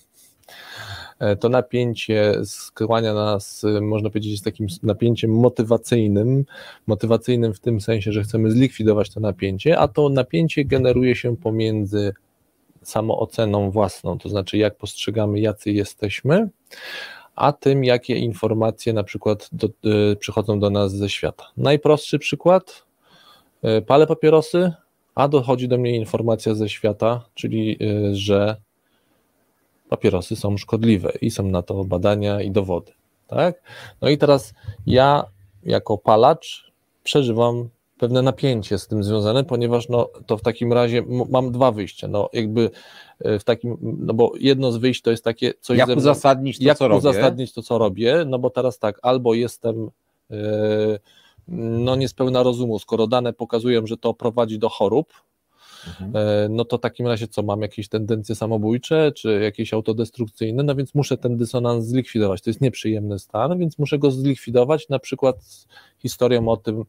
To napięcie skłania nas, można powiedzieć, jest takim napięciem motywacyjnym, motywacyjnym w tym sensie, że chcemy zlikwidować to napięcie, a to napięcie generuje się pomiędzy samooceną własną, to znaczy jak postrzegamy, jacy jesteśmy, a tym, jakie informacje na przykład do, y, przychodzą do nas ze świata. Najprostszy przykład, y, palę papierosy, a dochodzi do mnie informacja ze świata, czyli y, że papierosy są szkodliwe i są na to badania i dowody. Tak? No i teraz ja jako palacz przeżywam pewne napięcie z tym związane, ponieważ no, to w takim razie mam dwa wyjścia. No, jakby e, w takim, no bo jedno z wyjść to jest takie
coś. Jak uzasadnić to,
jak
co
uzasadnić to, co robię? No bo teraz tak, albo jestem yy, no niespełna rozumu, skoro dane pokazują, że to prowadzi do chorób, Mhm. E, no to w takim razie co, mam jakieś tendencje samobójcze, czy jakieś autodestrukcyjne, no więc muszę ten dysonans zlikwidować. To jest nieprzyjemny stan, więc muszę go zlikwidować, na przykład historią o tym,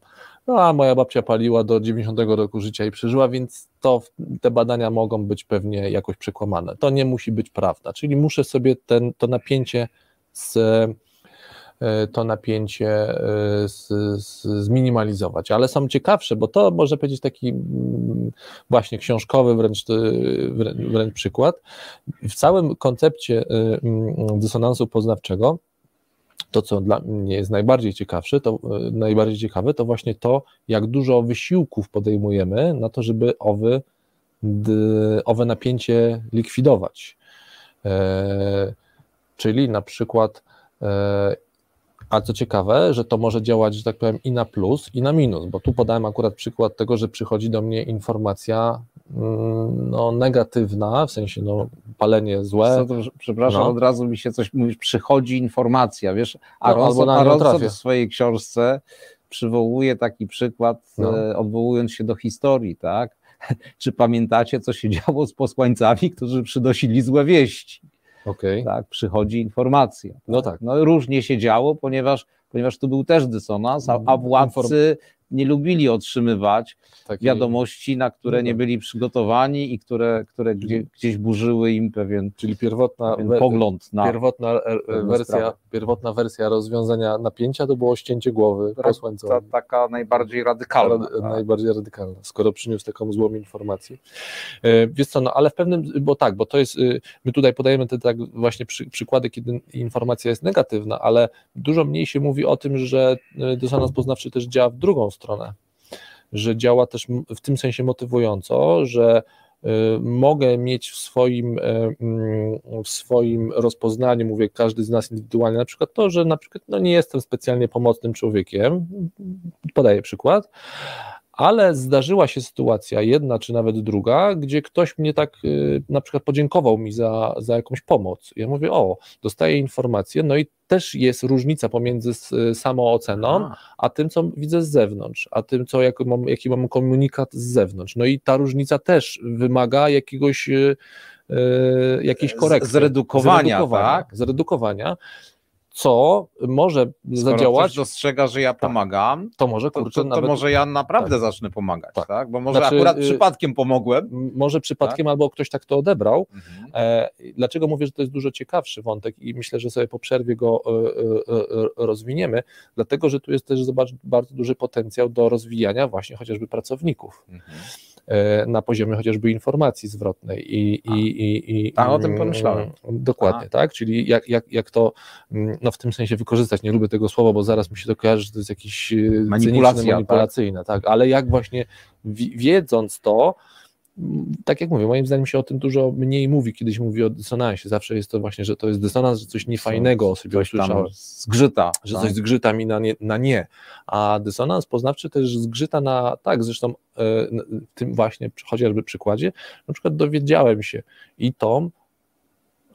no a moja babcia paliła do 90 roku życia i przeżyła, więc to te badania mogą być pewnie jakoś przekłamane. To nie musi być prawda, czyli muszę sobie ten, to napięcie z to napięcie e, zminimalizować. Ale są ciekawsze, bo to może powiedzieć taki mm, właśnie książkowy wręcz, e, wręcz przykład. W całym koncepcie mm, dysonansu poznawczego to, co dla mnie jest najbardziej ciekawsze, to najbardziej ciekawe, to właśnie to, jak dużo wysiłków podejmujemy na to, żeby owy, owe napięcie likwidować. czyli na przykład a co ciekawe, że to może działać, że tak powiem, i na plus, i na minus, bo tu podałem akurat przykład tego, że przychodzi do mnie informacja mm, no, negatywna, w sensie no, palenie złe.
Co, przepraszam, no. od razu mi się coś mówisz, przychodzi informacja, wiesz, a no, Aronson w swojej książce przywołuje taki przykład, no. e, odwołując się do historii, tak? Czy pamiętacie, co się działo z posłańcami, którzy przynosili złe wieści?
Okay.
Tak, przychodzi informacja. No tak. No różnie się działo, ponieważ, ponieważ tu był też dysonans, a, a władcy nie lubili otrzymywać Taki... wiadomości, na które nie byli przygotowani i które, które gdzie, gdzieś burzyły im pewien,
czyli pierwotna
pewien pogląd na
pierwotna e, e, wersja, pierwotna wersja rozwiązania napięcia to było ścięcie głowy posłańcowi.
Ta, taka najbardziej radykalna. Rady,
tak. Najbardziej radykalna, skoro przyniósł taką złą informację. E, wiesz co, no ale w pewnym, bo tak, bo to jest, my tutaj podajemy te tak właśnie przy, przykłady, kiedy informacja jest negatywna, ale dużo mniej się mówi o tym, że dysonans poznawczy też działa w drugą stronę, że działa też w tym sensie motywująco, że y, mogę mieć w swoim, y, mm, w swoim rozpoznaniu, mówię każdy z nas indywidualnie, na przykład to, że na przykład no nie jestem specjalnie pomocnym człowiekiem, podaję przykład, ale zdarzyła się sytuacja, jedna czy nawet druga, gdzie ktoś mnie tak y, na przykład podziękował mi za, za jakąś pomoc. Ja mówię, o, dostaję informację, no i też jest różnica pomiędzy samooceną, a tym, co widzę z zewnątrz, a tym, co jaki mam, jaki mam komunikat z zewnątrz. No i ta różnica też wymaga jakiegoś y, y, jakiejś korekty.
Zredukowania, zredukowania,
tak? zredukowania co może Skoro zadziałać.
Skoro dostrzega, że ja tak. pomagam,
to może kurczę,
to, to, to nawet... może ja naprawdę tak. zacznę pomagać, tak. tak? Bo może znaczy, akurat y, przypadkiem pomogłem.
Może przypadkiem tak? albo ktoś tak to odebrał. Mhm. E, dlaczego mówię, że to jest dużo ciekawszy wątek i myślę, że sobie po przerwie go e, e, e rozwiniemy, dlatego, że tu jest też zobacz, bardzo duży potencjał do rozwijania właśnie chociażby pracowników. Mhm na poziomie chociażby informacji zwrotnej i, i, i, i
A, o tym
mm,
pomyślałem.
Dokładnie, tak, czyli jak, jak, jak to mm, no w tym sensie wykorzystać, nie lubię tego słowa, bo zaraz mi się to kojarzy, że to jest jakieś e,
Manipulacja,
cyniczne, manipulacyjne, tak, ale jak właśnie wi- wiedząc to, tak jak mówię, moim zdaniem się o tym dużo mniej mówi, kiedyś mówi o dysonansie, zawsze jest to właśnie, że to jest dysonans, że coś niefajnego o sobie usłyszałem
zgrzyta.
że
tak?
coś zgrzyta mi na nie, na nie. A dysonans poznawczy też zgrzyta na tak, zresztą e, w tym właśnie chociażby przykładzie, na przykład dowiedziałem się i Tom,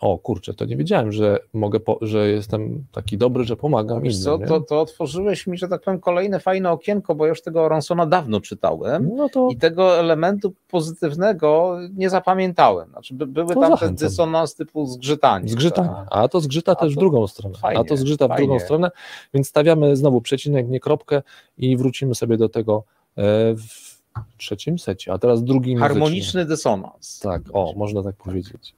o kurczę, to nie wiedziałem, że mogę, po, że jestem taki dobry, że pomagam
Wiesz
innym.
co, to, to otworzyłeś mi, że tak powiem, kolejne fajne okienko, bo już tego Ronsona dawno czytałem.
no to
I tego elementu pozytywnego nie zapamiętałem. Znaczy, by, były
To
tam
zachęcam.
dysonans typu zgrzytanie.
zgrzytanie,
tak.
a to zgrzyta
A
też w
to
drugą stronę, a
fajnie,
to zgrzyta w
fajnie.
drugą stronę, więc stawiamy znowu przecinek, nie kropkę i wrócimy sobie do tego e, w trzecim secie, a teraz drugi muzyczny.
Harmoniczny dysonans.
Tak, o, można tak powiedzieć.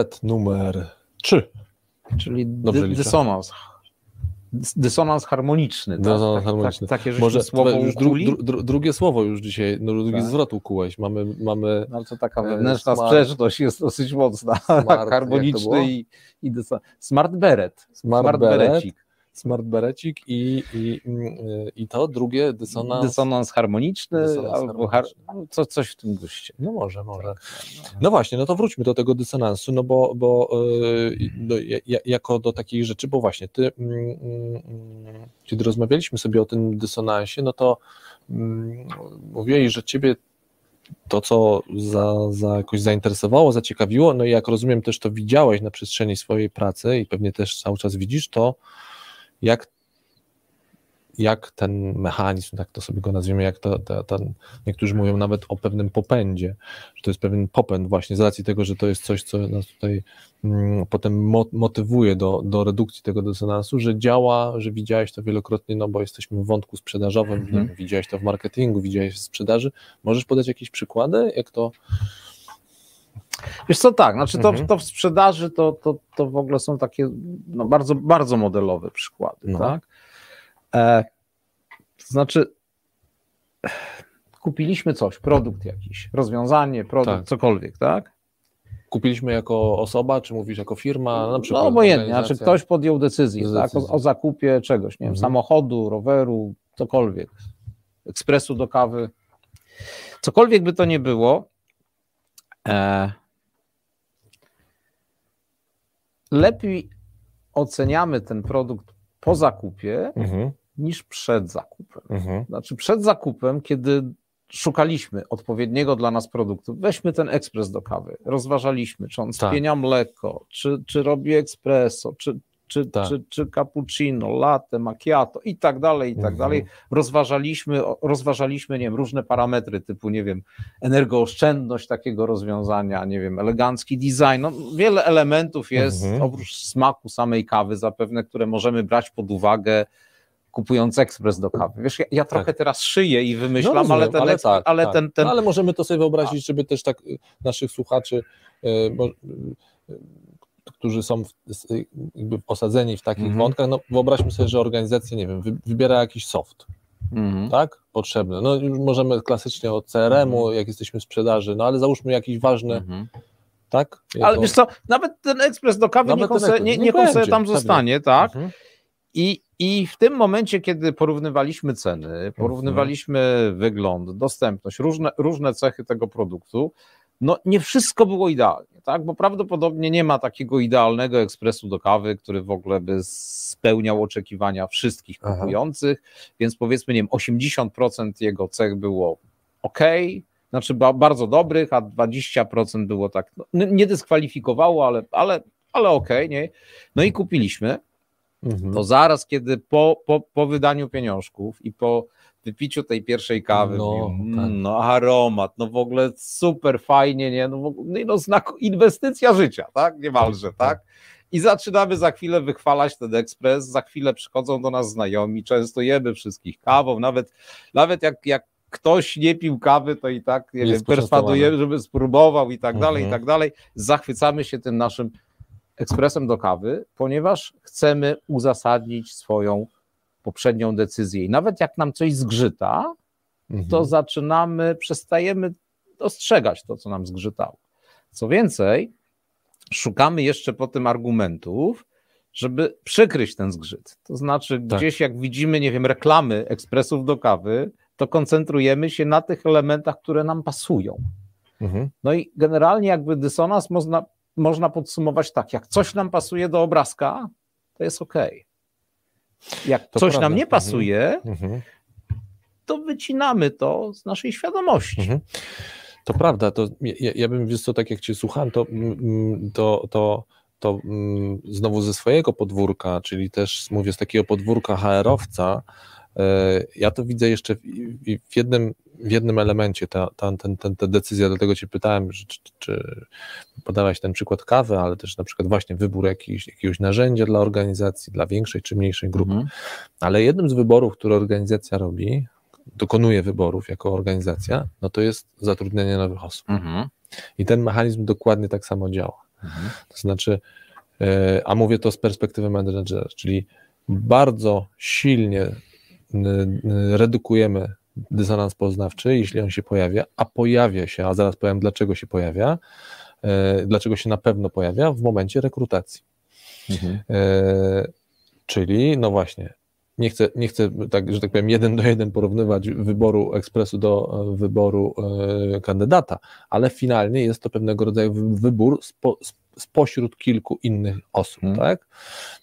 Set numer 3.
Czyli
Dobrze
dy,
liczę.
dysonans. Dys- Dysonans harmoniczny. tak?
Dysonans
tak,
harmoniczny.
Tak, takie
Może
słowo
już dru, dru, dru, drugie słowo już dzisiaj, no, drugi
Tak.
zwrot ukułeś. Mamy, mamy
No, to taka
E,
wewnętrzna
smart-
sprzeczność jest dosyć mocna.
Smart,
Harmoniczny i, i dyson- Smart beret.
smart,
Smart berecik.
Smart berecik i, i, mm, y, i to drugie dysonans.
Dysonans harmoniczny
Dysonans
albo har...
harmoniczny.
no, co, coś w tym guście.
No może, może. No właśnie, no to wróćmy do tego dysonansu, no bo, bo yy, no, ja- ja, jako do takich rzeczy, bo właśnie ty, mm, mm, kiedy rozmawialiśmy sobie o tym dysonansie, no to mówiłeś, że ciebie to, co za, za jakoś zainteresowało, zaciekawiło, no i jak rozumiem też to widziałeś na przestrzeni swojej pracy i pewnie też cały czas widzisz to, jak jak ten mechanizm, tak to sobie go nazwiemy, jak to, to, ten, niektórzy mówią nawet o pewnym popędzie, że to jest pewien popęd właśnie z racji tego, że to jest coś, co nas tutaj mm, potem mo motywuje do, do redukcji tego dysonansu, że działa, że widziałeś to wielokrotnie, no bo jesteśmy w wątku sprzedażowym, wiem, widziałeś to w marketingu, widziałeś w sprzedaży. Możesz podać jakieś przykłady, jak to...
Wiesz co, tak, znaczy to,
Mhm.
to w sprzedaży to, to, to w ogóle są takie no, bardzo, bardzo modelowe przykłady,
No.
tak? E, to znaczy kupiliśmy coś, produkt jakiś, rozwiązanie, produkt,
Tak.
cokolwiek, tak?
Kupiliśmy jako osoba, czy mówisz jako firma, na przykład
No obojętnie, znaczy ktoś podjął decyzję, tak, o, o zakupie czegoś, nie wiem,
Mhm.
samochodu, roweru, cokolwiek, ekspresu do kawy, cokolwiek by to nie było, e, lepiej oceniamy ten produkt po zakupie
Mhm,
niż przed zakupem.
mhm.
Znaczy przed zakupem, kiedy szukaliśmy odpowiedniego dla nas produktu, weźmy ten ekspres do kawy, rozważaliśmy, czy on
Tak.
spienia mleko, czy, czy robi espresso, czy, czy,
Tak.
czy, czy cappuccino, latte, macchiato i tak dalej, i tak
Mhm.
dalej. Rozważaliśmy, rozważaliśmy, nie wiem, różne parametry typu, nie wiem, energooszczędność takiego rozwiązania, nie wiem, elegancki design, no, wiele elementów jest,
Mhm.
oprócz smaku samej kawy zapewne, które możemy brać pod uwagę kupując ekspres do kawy. Wiesz, ja, ja trochę teraz szyję i wymyślam,
No rozumiem,
ale ten,
ale tak,
ale
tak.
ten, ten
No, ale możemy to sobie wyobrazić, żeby też tak y, naszych słuchaczy, y, bo, y, y, którzy są w, jakby osadzeni w takich
Mhm.
wątkach, no wyobraźmy sobie, że organizacja, nie wiem, wy, wybiera jakiś soft,
Mhm.
tak? Potrzebny. No już możemy klasycznie od CRM-u,
Mhm.
jak jesteśmy w sprzedaży, no ale załóżmy jakiś ważny, tak?
Ale wiesz co, nawet ten ekspres do kawy niech on, se, nie,
niech
niech on sobie tam zostanie, tak? I, I w tym momencie, kiedy porównywaliśmy ceny, porównywaliśmy wygląd, dostępność, różne, różne cechy tego produktu, no nie wszystko było idealnie, tak? Bo prawdopodobnie nie ma takiego idealnego ekspresu do kawy, który w ogóle by spełniał oczekiwania wszystkich
Aha.
kupujących, więc powiedzmy, nie wiem, 80% jego cech było ok, znaczy ba- bardzo dobrych, a 20% było tak, no, nie dyskwalifikowało, ale, ale, ale okej, nie? No i kupiliśmy
Mhm.
to zaraz, kiedy po, po, po wydaniu pieniążków i po wypiciu tej pierwszej kawy,
No,
no, mm,
tak.
no aromat, no w ogóle super fajnie, nie, no, w ogóle, no, no znak, inwestycja życia, tak, niemalże,
Tak,
tak, i zaczynamy za chwilę wychwalać ten ekspres, za chwilę przychodzą do nas znajomi, często jemy wszystkich kawą, nawet, nawet jak, jak ktoś nie pił kawy, to i tak, nie wiem, perswadujemy, żeby spróbował i tak dalej, i
Mhm.
tak dalej, zachwycamy się tym naszym ekspresem do kawy, ponieważ chcemy uzasadnić swoją poprzednią decyzję. I nawet jak nam coś zgrzyta,
Mhm.
to zaczynamy, przestajemy dostrzegać to, co nam zgrzytało. Co więcej, szukamy jeszcze po tym argumentów, żeby przykryć ten zgrzyt. To znaczy,
Tak.
gdzieś jak widzimy, nie wiem, reklamy ekspresów do kawy, to koncentrujemy się na tych elementach, które nam pasują.
Mhm.
No i generalnie jakby dysonans można, można podsumować tak, jak coś nam pasuje do obrazka, to jest ok. Jak coś
prawda.
nam nie pasuje,
Mhm.
to wycinamy to z naszej świadomości.
Mhm. To prawda, to ja, ja bym, wiesz co, tak jak Cię słucham, to, mm, to, to, to mm, znowu ze swojego podwórka, czyli też mówię z takiego podwórka HR-owca, e, ja to widzę jeszcze w jednym, w jednym elemencie, ta, ta, ten, ten, ta decyzja, dlatego Cię pytałem, czy, czy, podałeś ten przykład kawy, ale też na przykład właśnie wybór jakiś, jakiegoś narzędzia dla organizacji, dla większej czy mniejszej grupy.
Mhm.
Ale jednym z wyborów, które organizacja robi, dokonuje wyborów jako organizacja, no to jest zatrudnianie nowych osób.
Mhm.
I ten mechanizm dokładnie tak samo działa. To znaczy, e, a mówię to z perspektywy menedżera, czyli bardzo silnie redukujemy dysonans poznawczy, jeśli on się pojawia, a pojawia się, a zaraz powiem dlaczego się pojawia, e, dlaczego się na pewno pojawia w momencie rekrutacji. Mhm. E, czyli, no właśnie, nie chcę, nie chcę tak, że tak powiem, jeden do jeden porównywać wyboru ekspresu do e, wyboru e, kandydata, ale finalnie jest to pewnego rodzaju wybór spo, spośród kilku innych osób, hmm. tak?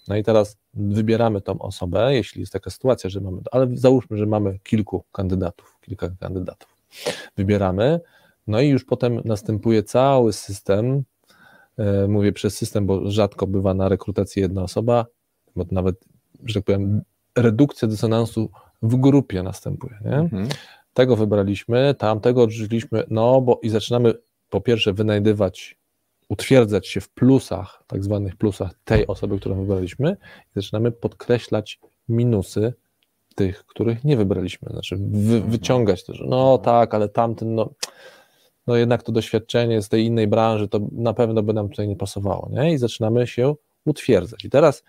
No i teraz wybieramy tą osobę, jeśli jest taka sytuacja, że mamy, ale załóżmy, że mamy kilku kandydatów, kilka kandydatów. Wybieramy, no i już potem następuje cały system, e, mówię przez system, bo rzadko bywa na rekrutacji jedna osoba, bo nawet, że tak powiem, redukcja dysonansu w grupie następuje. Nie? Mhm. Tego wybraliśmy, tamtego odrzuciliśmy, no bo i zaczynamy po pierwsze wynajdywać, utwierdzać się w plusach, tak zwanych plusach tej osoby, którą wybraliśmy i zaczynamy podkreślać minusy tych, których nie wybraliśmy, znaczy wy, mhm. wyciągać to, że no tak, ale tamten, no, no jednak to doświadczenie z tej innej branży, to na pewno by nam tutaj nie pasowało, nie? I zaczynamy się utwierdzać. I teraz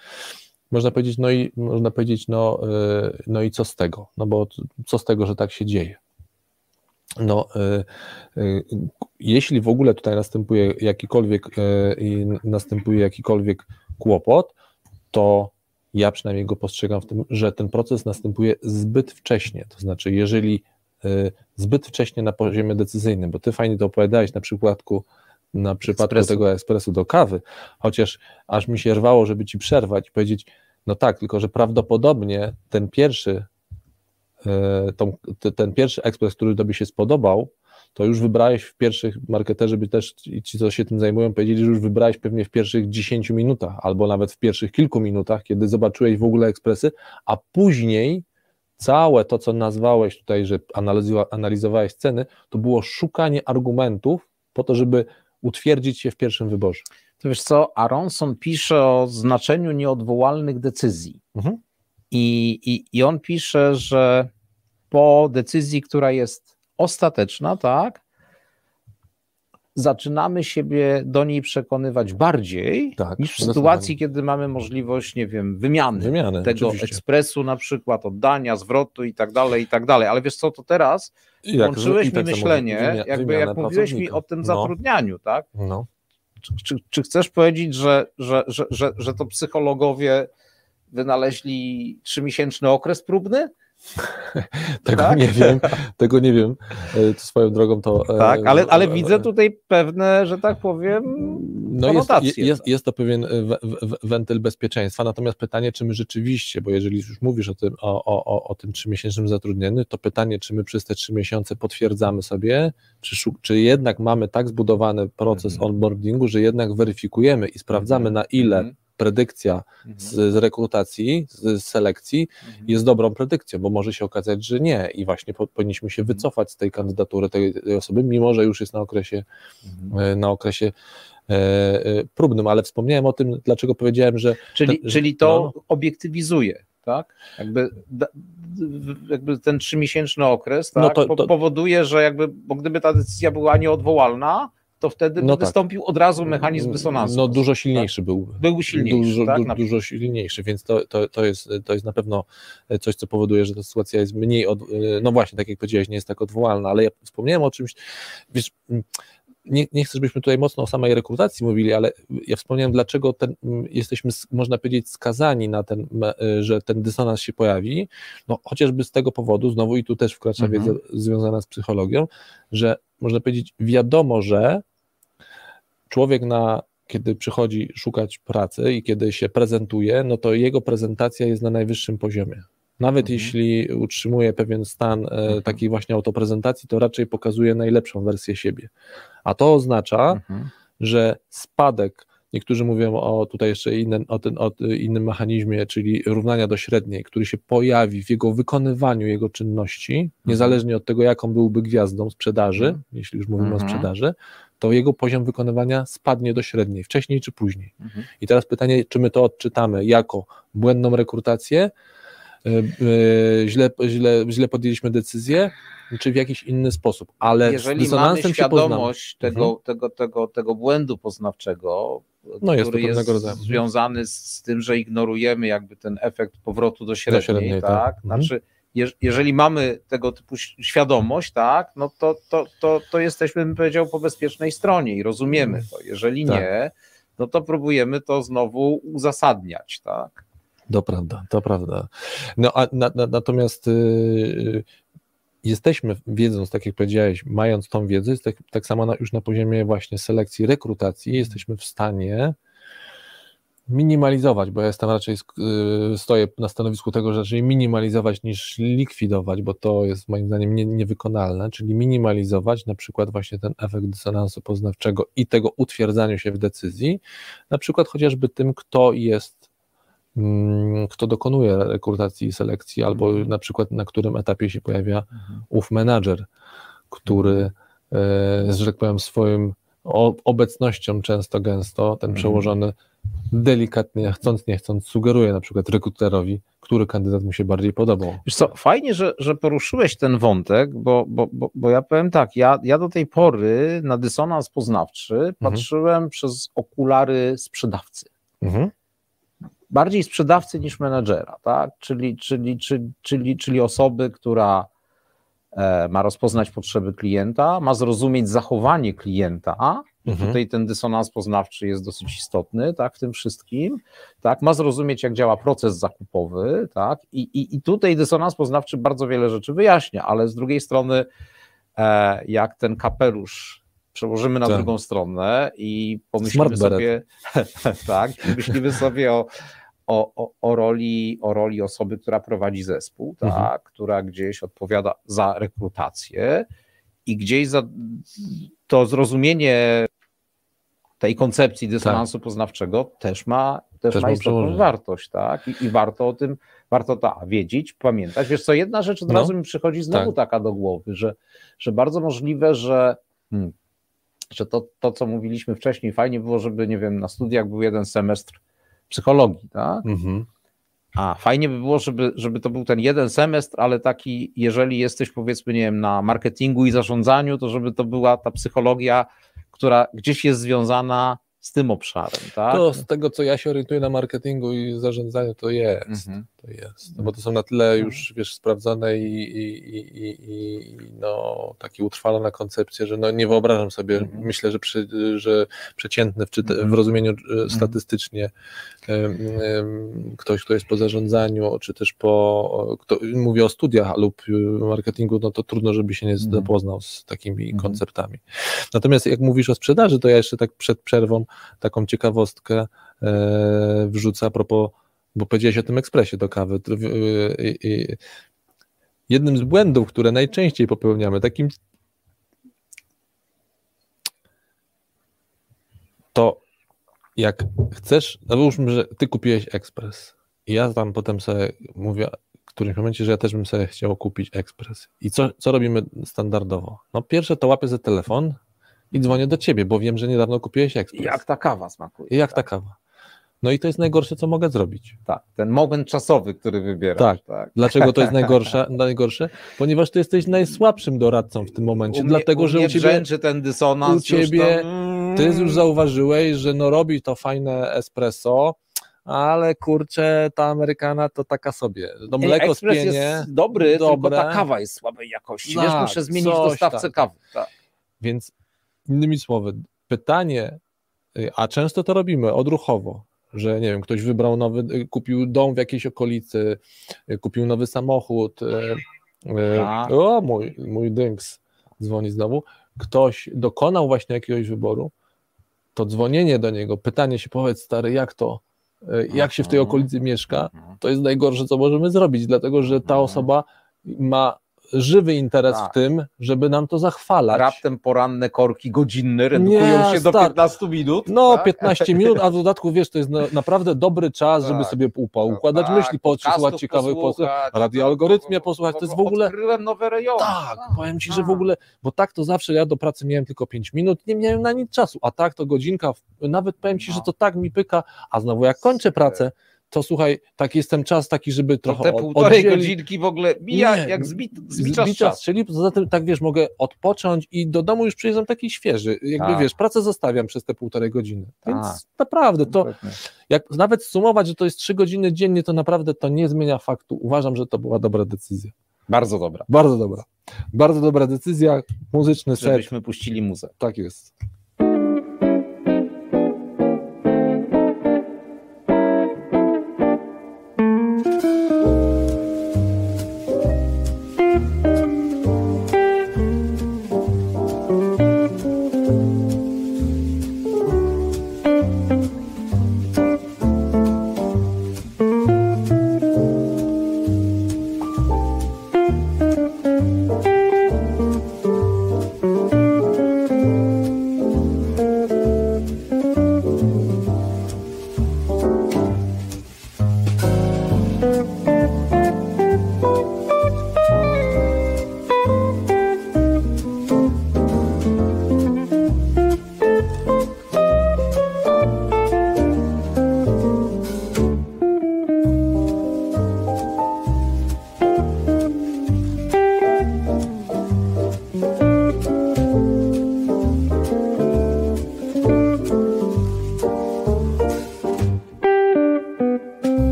można powiedzieć, no i można powiedzieć, no, y, no i co z tego? No bo co z tego, że tak się dzieje? No, y, y, jeśli w ogóle tutaj następuje jakikolwiek, następuje jakikolwiek kłopot, to ja przynajmniej go postrzegam w tym, że ten proces następuje zbyt wcześnie. To znaczy, jeżeli zbyt wcześnie na poziomie decyzyjnym, bo ty fajnie to opowiadałeś na przypadku na przypadku Espresso. tego ekspresu do kawy, chociaż aż mi się rwało, żeby ci przerwać i powiedzieć, no tak, tylko że prawdopodobnie ten pierwszy, e, tą, ten pierwszy ekspres, który tobie się spodobał, to już wybrałeś w pierwszych, marketerzy by też i ci, co się tym zajmują, powiedzieli, że już wybrałeś pewnie w pierwszych 10 minutach, albo nawet w pierwszych kilku minutach, kiedy zobaczyłeś w ogóle ekspresy, a później całe to, co nazwałeś tutaj, że analizowałeś ceny, to było szukanie argumentów po to, żeby utwierdzić się w pierwszym wyborze.
To wiesz co, Aronson pisze o znaczeniu nieodwołalnych decyzji. Mhm. I, i, I on pisze, że po decyzji, która jest ostateczna, tak, zaczynamy siebie do niej przekonywać bardziej tak, niż w sytuacji, kiedy mamy możliwość, nie wiem, wymiany, wymiany tego oczywiście. ekspresu na przykład, oddania, zwrotu i tak dalej, i tak dalej. Ale wiesz co, to teraz włączyłeś mi tak myślenie, wymi jakby jak mówiłeś mi o tym no. zatrudnianiu, tak? No. Czy, czy, czy, chcesz powiedzieć, że, że, że, że, że to psychologowie wynaleźli trzymiesięczny okres próbny?
Tego tak? nie wiem, tego nie wiem. E, swoją drogą to.
E, tak, ale, ale widzę tutaj pewne, że tak powiem. No
jest, jest, jest to pewien wentyl bezpieczeństwa. Natomiast pytanie, czy my rzeczywiście, bo jeżeli już mówisz o tym, o, o, o tym trzymiesięcznym zatrudnieniu, to pytanie, czy my przez te trzy miesiące potwierdzamy sobie, czy, czy jednak mamy tak zbudowany proces mhm. onboardingu, że jednak weryfikujemy i sprawdzamy, na ile mhm predykcja z, z rekrutacji, z, z selekcji mhm. jest dobrą predykcją, bo może się okazać, że nie i właśnie po, powinniśmy się mhm. wycofać z tej kandydatury tej, tej osoby, mimo że już jest na okresie, mhm. E, na okresie e, e, próbnym, ale wspomniałem o tym, dlaczego powiedziałem, że...
Czyli, czyli to no, obiektywizuje, tak? Jakby, jakby ten trzymiesięczny okres no tak, no to, to, powoduje, że jakby, bo gdyby ta decyzja była nieodwołalna, to wtedy no tak. wystąpił tak. od razu mechanizm dysonansu.
No dużo silniejszy tak? był.
Był silniejszy,
dużo,
tak?
du, dużo silniejszy, więc to, to, to, jest, to jest na pewno coś, co powoduje, że ta sytuacja jest mniej, od, no właśnie, tak jak powiedziałeś, nie jest tak odwołalna, ale ja wspomniałem o czymś, wiesz, nie, nie chcę, żebyśmy tutaj mocno o samej rekrutacji mówili, ale ja wspomniałem, dlaczego ten, jesteśmy, można powiedzieć, skazani na ten, że ten dysonans się pojawi, no chociażby z tego powodu, znowu i tu też wkracza mhm. wiedza związana z psychologią, że można powiedzieć, wiadomo, że człowiek na kiedy przychodzi szukać pracy i kiedy się prezentuje, no to jego prezentacja jest na najwyższym poziomie. Nawet mhm. jeśli utrzymuje pewien stan e, mhm. takiej właśnie autoprezentacji, to raczej pokazuje najlepszą wersję siebie. A to oznacza, mhm. że spadek, niektórzy mówią o tutaj jeszcze innym, o, ten, o innym mechanizmie, czyli równania do średniej, który się pojawi w jego wykonywaniu jego czynności, mhm. niezależnie od tego, jaką byłby gwiazdą sprzedaży, mhm. jeśli już mówimy o mhm. sprzedaży, to jego poziom wykonywania spadnie do średniej, wcześniej czy później. I teraz pytanie, czy my to odczytamy jako błędną rekrutację, źle, źle, źle podjęliśmy decyzję, czy w jakiś inny sposób, ale
Jeżeli mamy świadomość tego,
Mhm.
tego, tego, tego błędu poznawczego,
No jest to
który jest
rodzaju.
związany z, tym, że ignorujemy jakby ten efekt powrotu do średniej,
średniej, tak.
tak?
Mhm.
Znaczy, jeż- jeżeli mamy tego typu świadomość, tak, no to, to, to, to jesteśmy, bym powiedział, po bezpiecznej stronie i rozumiemy to. Jeżeli
Tak.
nie, no to próbujemy to znowu uzasadniać, tak?
To prawda, to prawda. No a na, na, natomiast y, jesteśmy, wiedząc, tak jak powiedziałeś, mając tą wiedzę, tak, tak samo na, już na poziomie właśnie selekcji, rekrutacji, jesteśmy w stanie minimalizować, bo ja jestem raczej, y, stoję na stanowisku tego, że raczej minimalizować niż likwidować, bo to jest moim zdaniem nie, niewykonalne, czyli minimalizować na przykład właśnie ten efekt dysonansu poznawczego i tego utwierdzania się w decyzji, na przykład chociażby tym, kto jest kto dokonuje rekrutacji i selekcji, albo na przykład na którym etapie się pojawia ów menadżer, który, e, że tak powiem, swoim obecnością często, gęsto, ten
Mhm.
przełożony delikatnie, chcąc, nie chcąc, sugeruje na przykład rekruterowi, który kandydat mu się bardziej podobał.
Wiesz co, fajnie, że, że poruszyłeś ten wątek, bo, bo, bo, bo ja powiem tak, ja, ja do tej pory na dysonans poznawczy patrzyłem przez okulary sprzedawcy.
Mhm.
Bardziej sprzedawcy niż menedżera, tak? Czyli, czyli, czyli, czyli, czyli osoby, która e, ma rozpoznać potrzeby klienta, ma zrozumieć zachowanie klienta.
Mhm.
tutaj ten dysonans poznawczy jest dosyć istotny, tak, w tym wszystkim, tak, ma zrozumieć, jak działa proces zakupowy, tak, i, i, i tutaj dysonans poznawczy bardzo wiele rzeczy wyjaśnia, ale z drugiej strony, e, jak ten kapelusz przełożymy na
Tak.
drugą stronę i pomyślimy sobie, tak, myślimy sobie o, o, o, o, roli, o roli osoby, która prowadzi zespół, tak,
Mhm.
która gdzieś odpowiada za rekrutację i gdzieś za to zrozumienie tej koncepcji dysonansu poznawczego też ma, też
Tak. Też
ma istotną wartość, tak? I, I warto o tym, warto ta, wiedzieć, pamiętać. Wiesz co, jedna rzecz od
No,
razu mi przychodzi znowu
tak.
taka do głowy, że, że bardzo możliwe, że, hmm, że to, to, co mówiliśmy wcześniej, fajnie było, żeby, nie wiem, na studiach był jeden semestr psychologii, tak?
Mhm.
A fajnie by było, żeby, żeby to był ten jeden semestr, ale taki, jeżeli jesteś powiedzmy, nie wiem, na marketingu i zarządzaniu, to żeby to była ta psychologia, która gdzieś jest związana z tym obszarem, tak?
To z tego, co ja się orientuję na marketingu i zarządzaniu, to jest.
Mhm.
To jest. No bo to są na tyle już, wiesz, sprawdzone i, i, i, i, no, takie utrwalone koncepcje, że no, nie wyobrażam sobie,
Mhm.
myślę, że, przy, że przeciętny w, czyta,
Mhm.
w rozumieniu e, statystycznie ktoś, kto jest po zarządzaniu, czy też po, kto, mówię o studiach lub e, marketingu, no to trudno, żeby się nie
Mhm.
zapoznał z takimi
Mhm.
konceptami. Natomiast jak mówisz o sprzedaży, to ja jeszcze tak przed przerwą taką ciekawostkę e, wrzucę a propos, bo powiedziałeś o tym ekspresie do kawy. I- i- jednym z błędów, które najczęściej popełniamy, takim to jak chcesz, no załóżmy, że ty kupiłeś ekspres i ja tam potem sobie mówię w którymś momencie, że ja też bym sobie chciał kupić ekspres. I co, co robimy standardowo? No pierwsze to łapię za telefon i dzwonię do ciebie, bo wiem, że niedawno kupiłeś ekspres.
Jak ta kawa smakuje.
Jak ta kawa. No i to jest najgorsze, co mogę zrobić.
Tak, ten moment czasowy, który wybierasz.
Tak.
tak.
Dlaczego to jest najgorsze? najgorsze? Ponieważ ty jesteś najsłabszym doradcą w tym momencie,
U mnie-
dlatego że u ciebie,
brzęczy ten dysonans.
u ciebie-
tam-
ty już zauważyłeś, że no robi to fajne espresso, ale kurczę, ta Amerykana to taka sobie. No mleko spienie,
jest dobry,
dobre.
tylko ta kawa jest słabej jakości. Wiesz,
Tak,
muszę zmienić dostawcę
tam.
kawy. Tak.
Więc innymi słowy, pytanie, y, a często to robimy odruchowo, że nie wiem, ktoś wybrał nowy, y, kupił dom w jakiejś okolicy, y, kupił nowy samochód.
Tak.
O, mój, mój dynks dzwoni znowu. Ktoś dokonał właśnie jakiegoś wyboru, to dzwonienie do niego, pytanie się, powiedz stary, jak to, jak się w tej
Mhm.
okolicy mieszka,
Mhm.
to jest najgorsze, co możemy zrobić, dlatego że ta
Mhm.
osoba ma żywy interes
Tak.
w tym, żeby nam to zachwalać.
Raptem poranne korki godzinne redukują
Nie,
się do
stary.
15 minut.
No,
tak?
15 minut, a w dodatku wiesz, to jest na, naprawdę dobry czas, żeby
Tak.
sobie upa, układać
Tak,
myśli, posłuchać ciekawych
posłuchać,
posłów, radioalgorytmie posłuchać, to jest w ogóle.
Odkryłem nowe rejony.
Tak, powiem ci, że w
tak.
ogóle, bo tak to zawsze ja do pracy miałem tylko 5 minut, nie miałem na nic czasu, a tak to godzinka, nawet powiem ci,
No.
że to tak mi pyka, a znowu jak kończę pracę, to słuchaj, tak jest ten czas taki, żeby
To
trochę
te
od-
półtorej
oddzielić-
godzinki w ogóle mija
Nie,
jak zbit,
Zbicza strzeli, poza tym tak wiesz, mogę odpocząć i do domu już przyjeżdżam taki świeży. Jakby
Tak.
wiesz, pracę zostawiam przez te półtorej godziny. Więc
Tak.
naprawdę to,
Kompletnie.
jak nawet sumować, że to jest trzy godziny dziennie, to naprawdę to nie zmienia faktu. Uważam, że to była dobra decyzja.
Bardzo dobra.
Bardzo dobra. Bardzo dobra decyzja, muzyczny set,
Żebyśmy puścili muzę.
tak jest.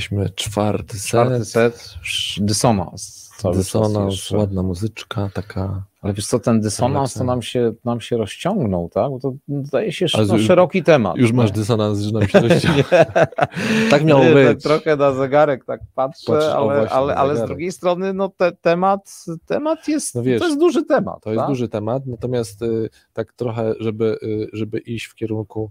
Jesteśmy czwarty set.
Czwarty set, dysonans.
Dysonans, ładna muzyczka, taka.
Ale wiesz co, ten dysonans to nam się, nam się rozciągnął, tak? Bo to zdaje się no,
już-
szeroki temat.
Już masz dysonans, że nam się rozciąga.
Nie.
Tak miało
Nie,
być.
Trochę na zegarek tak patrzę,
Patrz,
ale,
właśnie,
ale, ale z drugiej strony no te, temat, temat jest,
No wiesz,
to jest duży temat.
To jest
tak?
duży temat, natomiast y, tak trochę, żeby, y, żeby iść w kierunku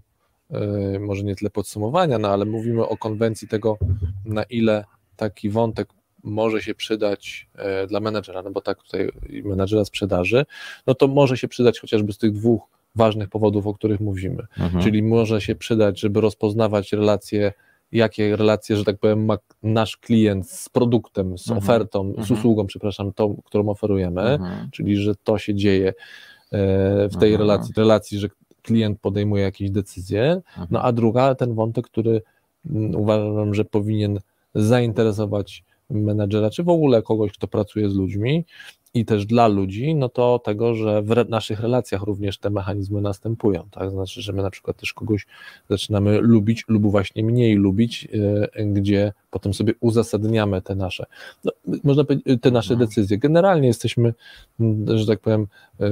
może nie tyle podsumowania, no ale mówimy o konwencji tego, na ile taki wątek może się przydać e, dla menedżera, no bo tak tutaj menedżera sprzedaży, no to może się przydać chociażby z tych dwóch ważnych powodów, o których mówimy.
Mhm.
Czyli może się przydać, żeby rozpoznawać relacje, jakie relacje, że tak powiem, ma nasz klient z produktem, z
Mhm.
ofertą, z
Mhm.
usługą, przepraszam, tą, którą oferujemy,
Mhm.
czyli że to się dzieje e, w tej
Mhm.
relacji, relacji, że klient podejmuje jakieś decyzje, no a druga, ten wątek, który mm, uważam, że powinien zainteresować menedżera, czy w ogóle kogoś, kto pracuje z ludźmi i też dla ludzi, no to tego, że w naszych relacjach również te mechanizmy następują, tak, znaczy, że my na przykład też kogoś zaczynamy lubić lub właśnie mniej lubić, e, gdzie potem sobie uzasadniamy te nasze, no, można powiedzieć, te nasze
Mhm.
decyzje. Generalnie jesteśmy, mm, że tak powiem, e,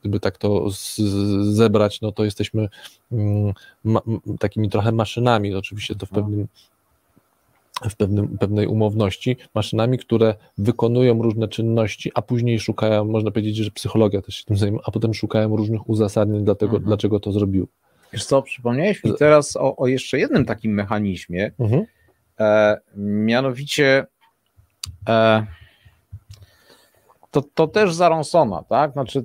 gdyby tak to zebrać, no to jesteśmy mm, takimi trochę maszynami, oczywiście to w
No.
pewnym w pewnym, pewnej umowności, maszynami, które wykonują różne czynności, a później szukają, można powiedzieć, że psychologia też się tym zajmuje, a potem szukają różnych uzasadnień dla tego,
Mhm.
dlaczego to zrobił.
Wiesz co, przypomniałeś mi teraz o, o jeszcze jednym takim mechanizmie,
Mhm.
E, mianowicie e, to, to też za Ronsona, tak? Znaczy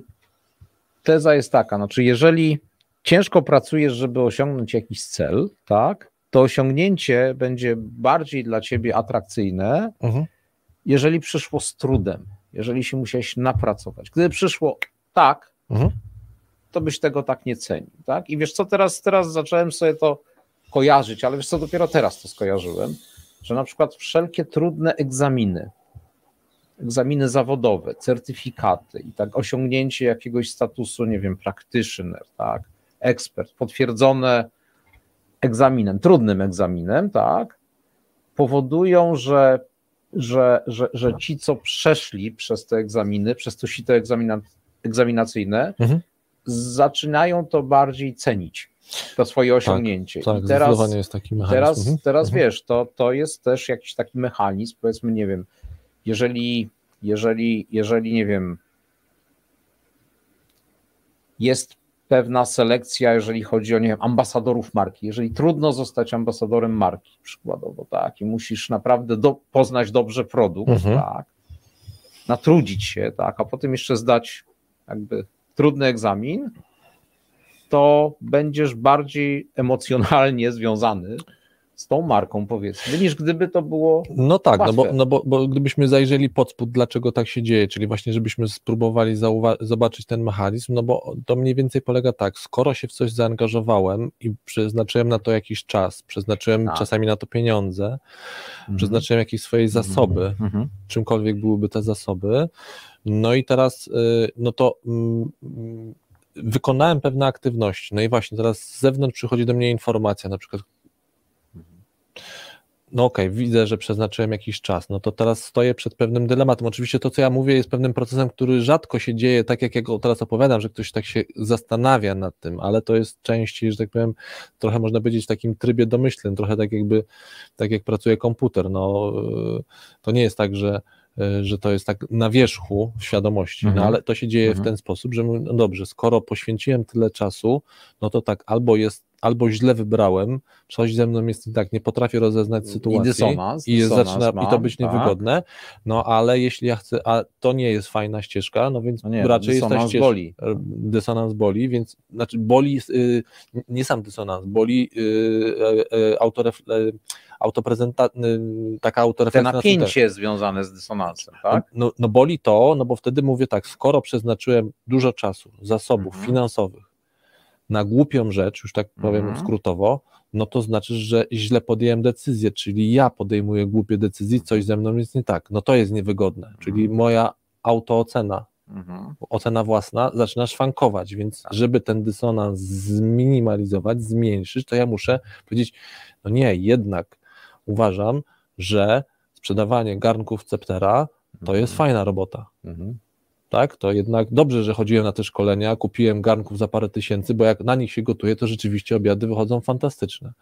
teza jest taka, znaczy jeżeli ciężko pracujesz, żeby osiągnąć jakiś cel, tak? To osiągnięcie będzie bardziej dla ciebie atrakcyjne,
Mhm.
jeżeli przyszło z trudem, jeżeli się musiałeś napracować. Gdyby przyszło tak,
Mhm.
to byś tego tak nie cenił, tak? I wiesz co, teraz, teraz zacząłem sobie to kojarzyć, ale wiesz co, dopiero teraz to skojarzyłem, że na przykład wszelkie trudne egzaminy, egzaminy zawodowe, certyfikaty i tak osiągnięcie jakiegoś statusu, nie wiem, practitioner, tak, ekspert, potwierdzone egzaminem, trudnym egzaminem, tak, powodują, że, że, że, że ci, co przeszli przez te egzaminy, przez to sito egzamina, egzaminacyjne,
Mhm.
zaczynają to bardziej cenić, to swoje osiągnięcie.
Tak,
I teraz,
jest taki mechanizm.
teraz,
Mhm.
teraz
Mhm.
wiesz, to, to jest też jakiś taki mechanizm, powiedzmy, nie wiem, jeżeli, jeżeli, jeżeli nie wiem, jest pewna selekcja, jeżeli chodzi o nie wiem, ambasadorów marki. Jeżeli trudno zostać ambasadorem marki, przykładowo, tak, i musisz naprawdę do, poznać dobrze produkt,
Mhm.
tak, natrudzić się, tak, a potem jeszcze zdać jakby trudny egzamin, to będziesz bardziej emocjonalnie związany z tą marką, powiedzmy, niż gdyby to było.
No tak, no bo, no bo, bo gdybyśmy zajrzeli pod spód, dlaczego tak się dzieje, czyli właśnie, żebyśmy spróbowali zobaczyć ten mechanizm, no bo to mniej więcej polega tak, skoro się w coś zaangażowałem i przeznaczyłem na to jakiś czas, przeznaczyłem
Tak.
czasami na to pieniądze, przeznaczyłem jakieś swoje zasoby,
Mhm.
czymkolwiek byłyby te zasoby, no i teraz, y, no to mm, mm, wykonałem pewne aktywności, no i właśnie teraz z zewnątrz przychodzi do mnie informacja, na przykład no okej, widzę, że przeznaczyłem jakiś czas, no to teraz stoję przed pewnym dylematem. Oczywiście to, co ja mówię, jest pewnym procesem, który rzadko się dzieje, tak jak ja go teraz opowiadam, że ktoś tak się zastanawia nad tym, ale to jest częściej, że tak powiem, trochę można powiedzieć w takim trybie domyślnym, trochę tak jakby, tak jak pracuje komputer, no y, to nie jest tak, że y, że to jest tak na wierzchu świadomości, no
Mhm.
ale to się dzieje w
Mhm.
ten sposób, że mówię, no dobrze, skoro poświęciłem tyle czasu, no to tak, albo jest, albo źle wybrałem, coś ze mną jest tak, nie potrafię rozeznać sytuacji
dysonans,
i,
dysonans
zaczyna, i to być
tak.
niewygodne, no ale jeśli ja chcę, a to nie jest fajna ścieżka, no więc
No nie,
raczej jest ta ścieżka,
boli.
dysonans boli, więc znaczy boli, y, nie sam dysonans, boli y, autoref, autoprezenta, taka
Te
autorefleksja. na ten
napięcie związane z dysonansem, tak?
no, no boli to, no bo wtedy mówię tak, skoro przeznaczyłem dużo czasu, zasobów
Mhm.
finansowych na głupią rzecz, już tak powiem
Mhm.
skrótowo, no to znaczy, że źle podjąłem decyzję, czyli ja podejmuję głupie decyzje, coś ze mną jest nie tak. No to jest niewygodne, czyli
Mhm.
moja autoocena,
Mhm.
ocena własna zaczyna szwankować, więc
Tak.
żeby ten dysonans zminimalizować, zmniejszyć, to ja muszę powiedzieć, no nie, jednak uważam, że sprzedawanie garnków Ceptera to jest fajna robota.
Mhm.
Tak, to jednak dobrze, że chodziłem na te szkolenia, kupiłem garnków za parę tysięcy, bo jak na nich się gotuje, to rzeczywiście obiady wychodzą fantastyczne.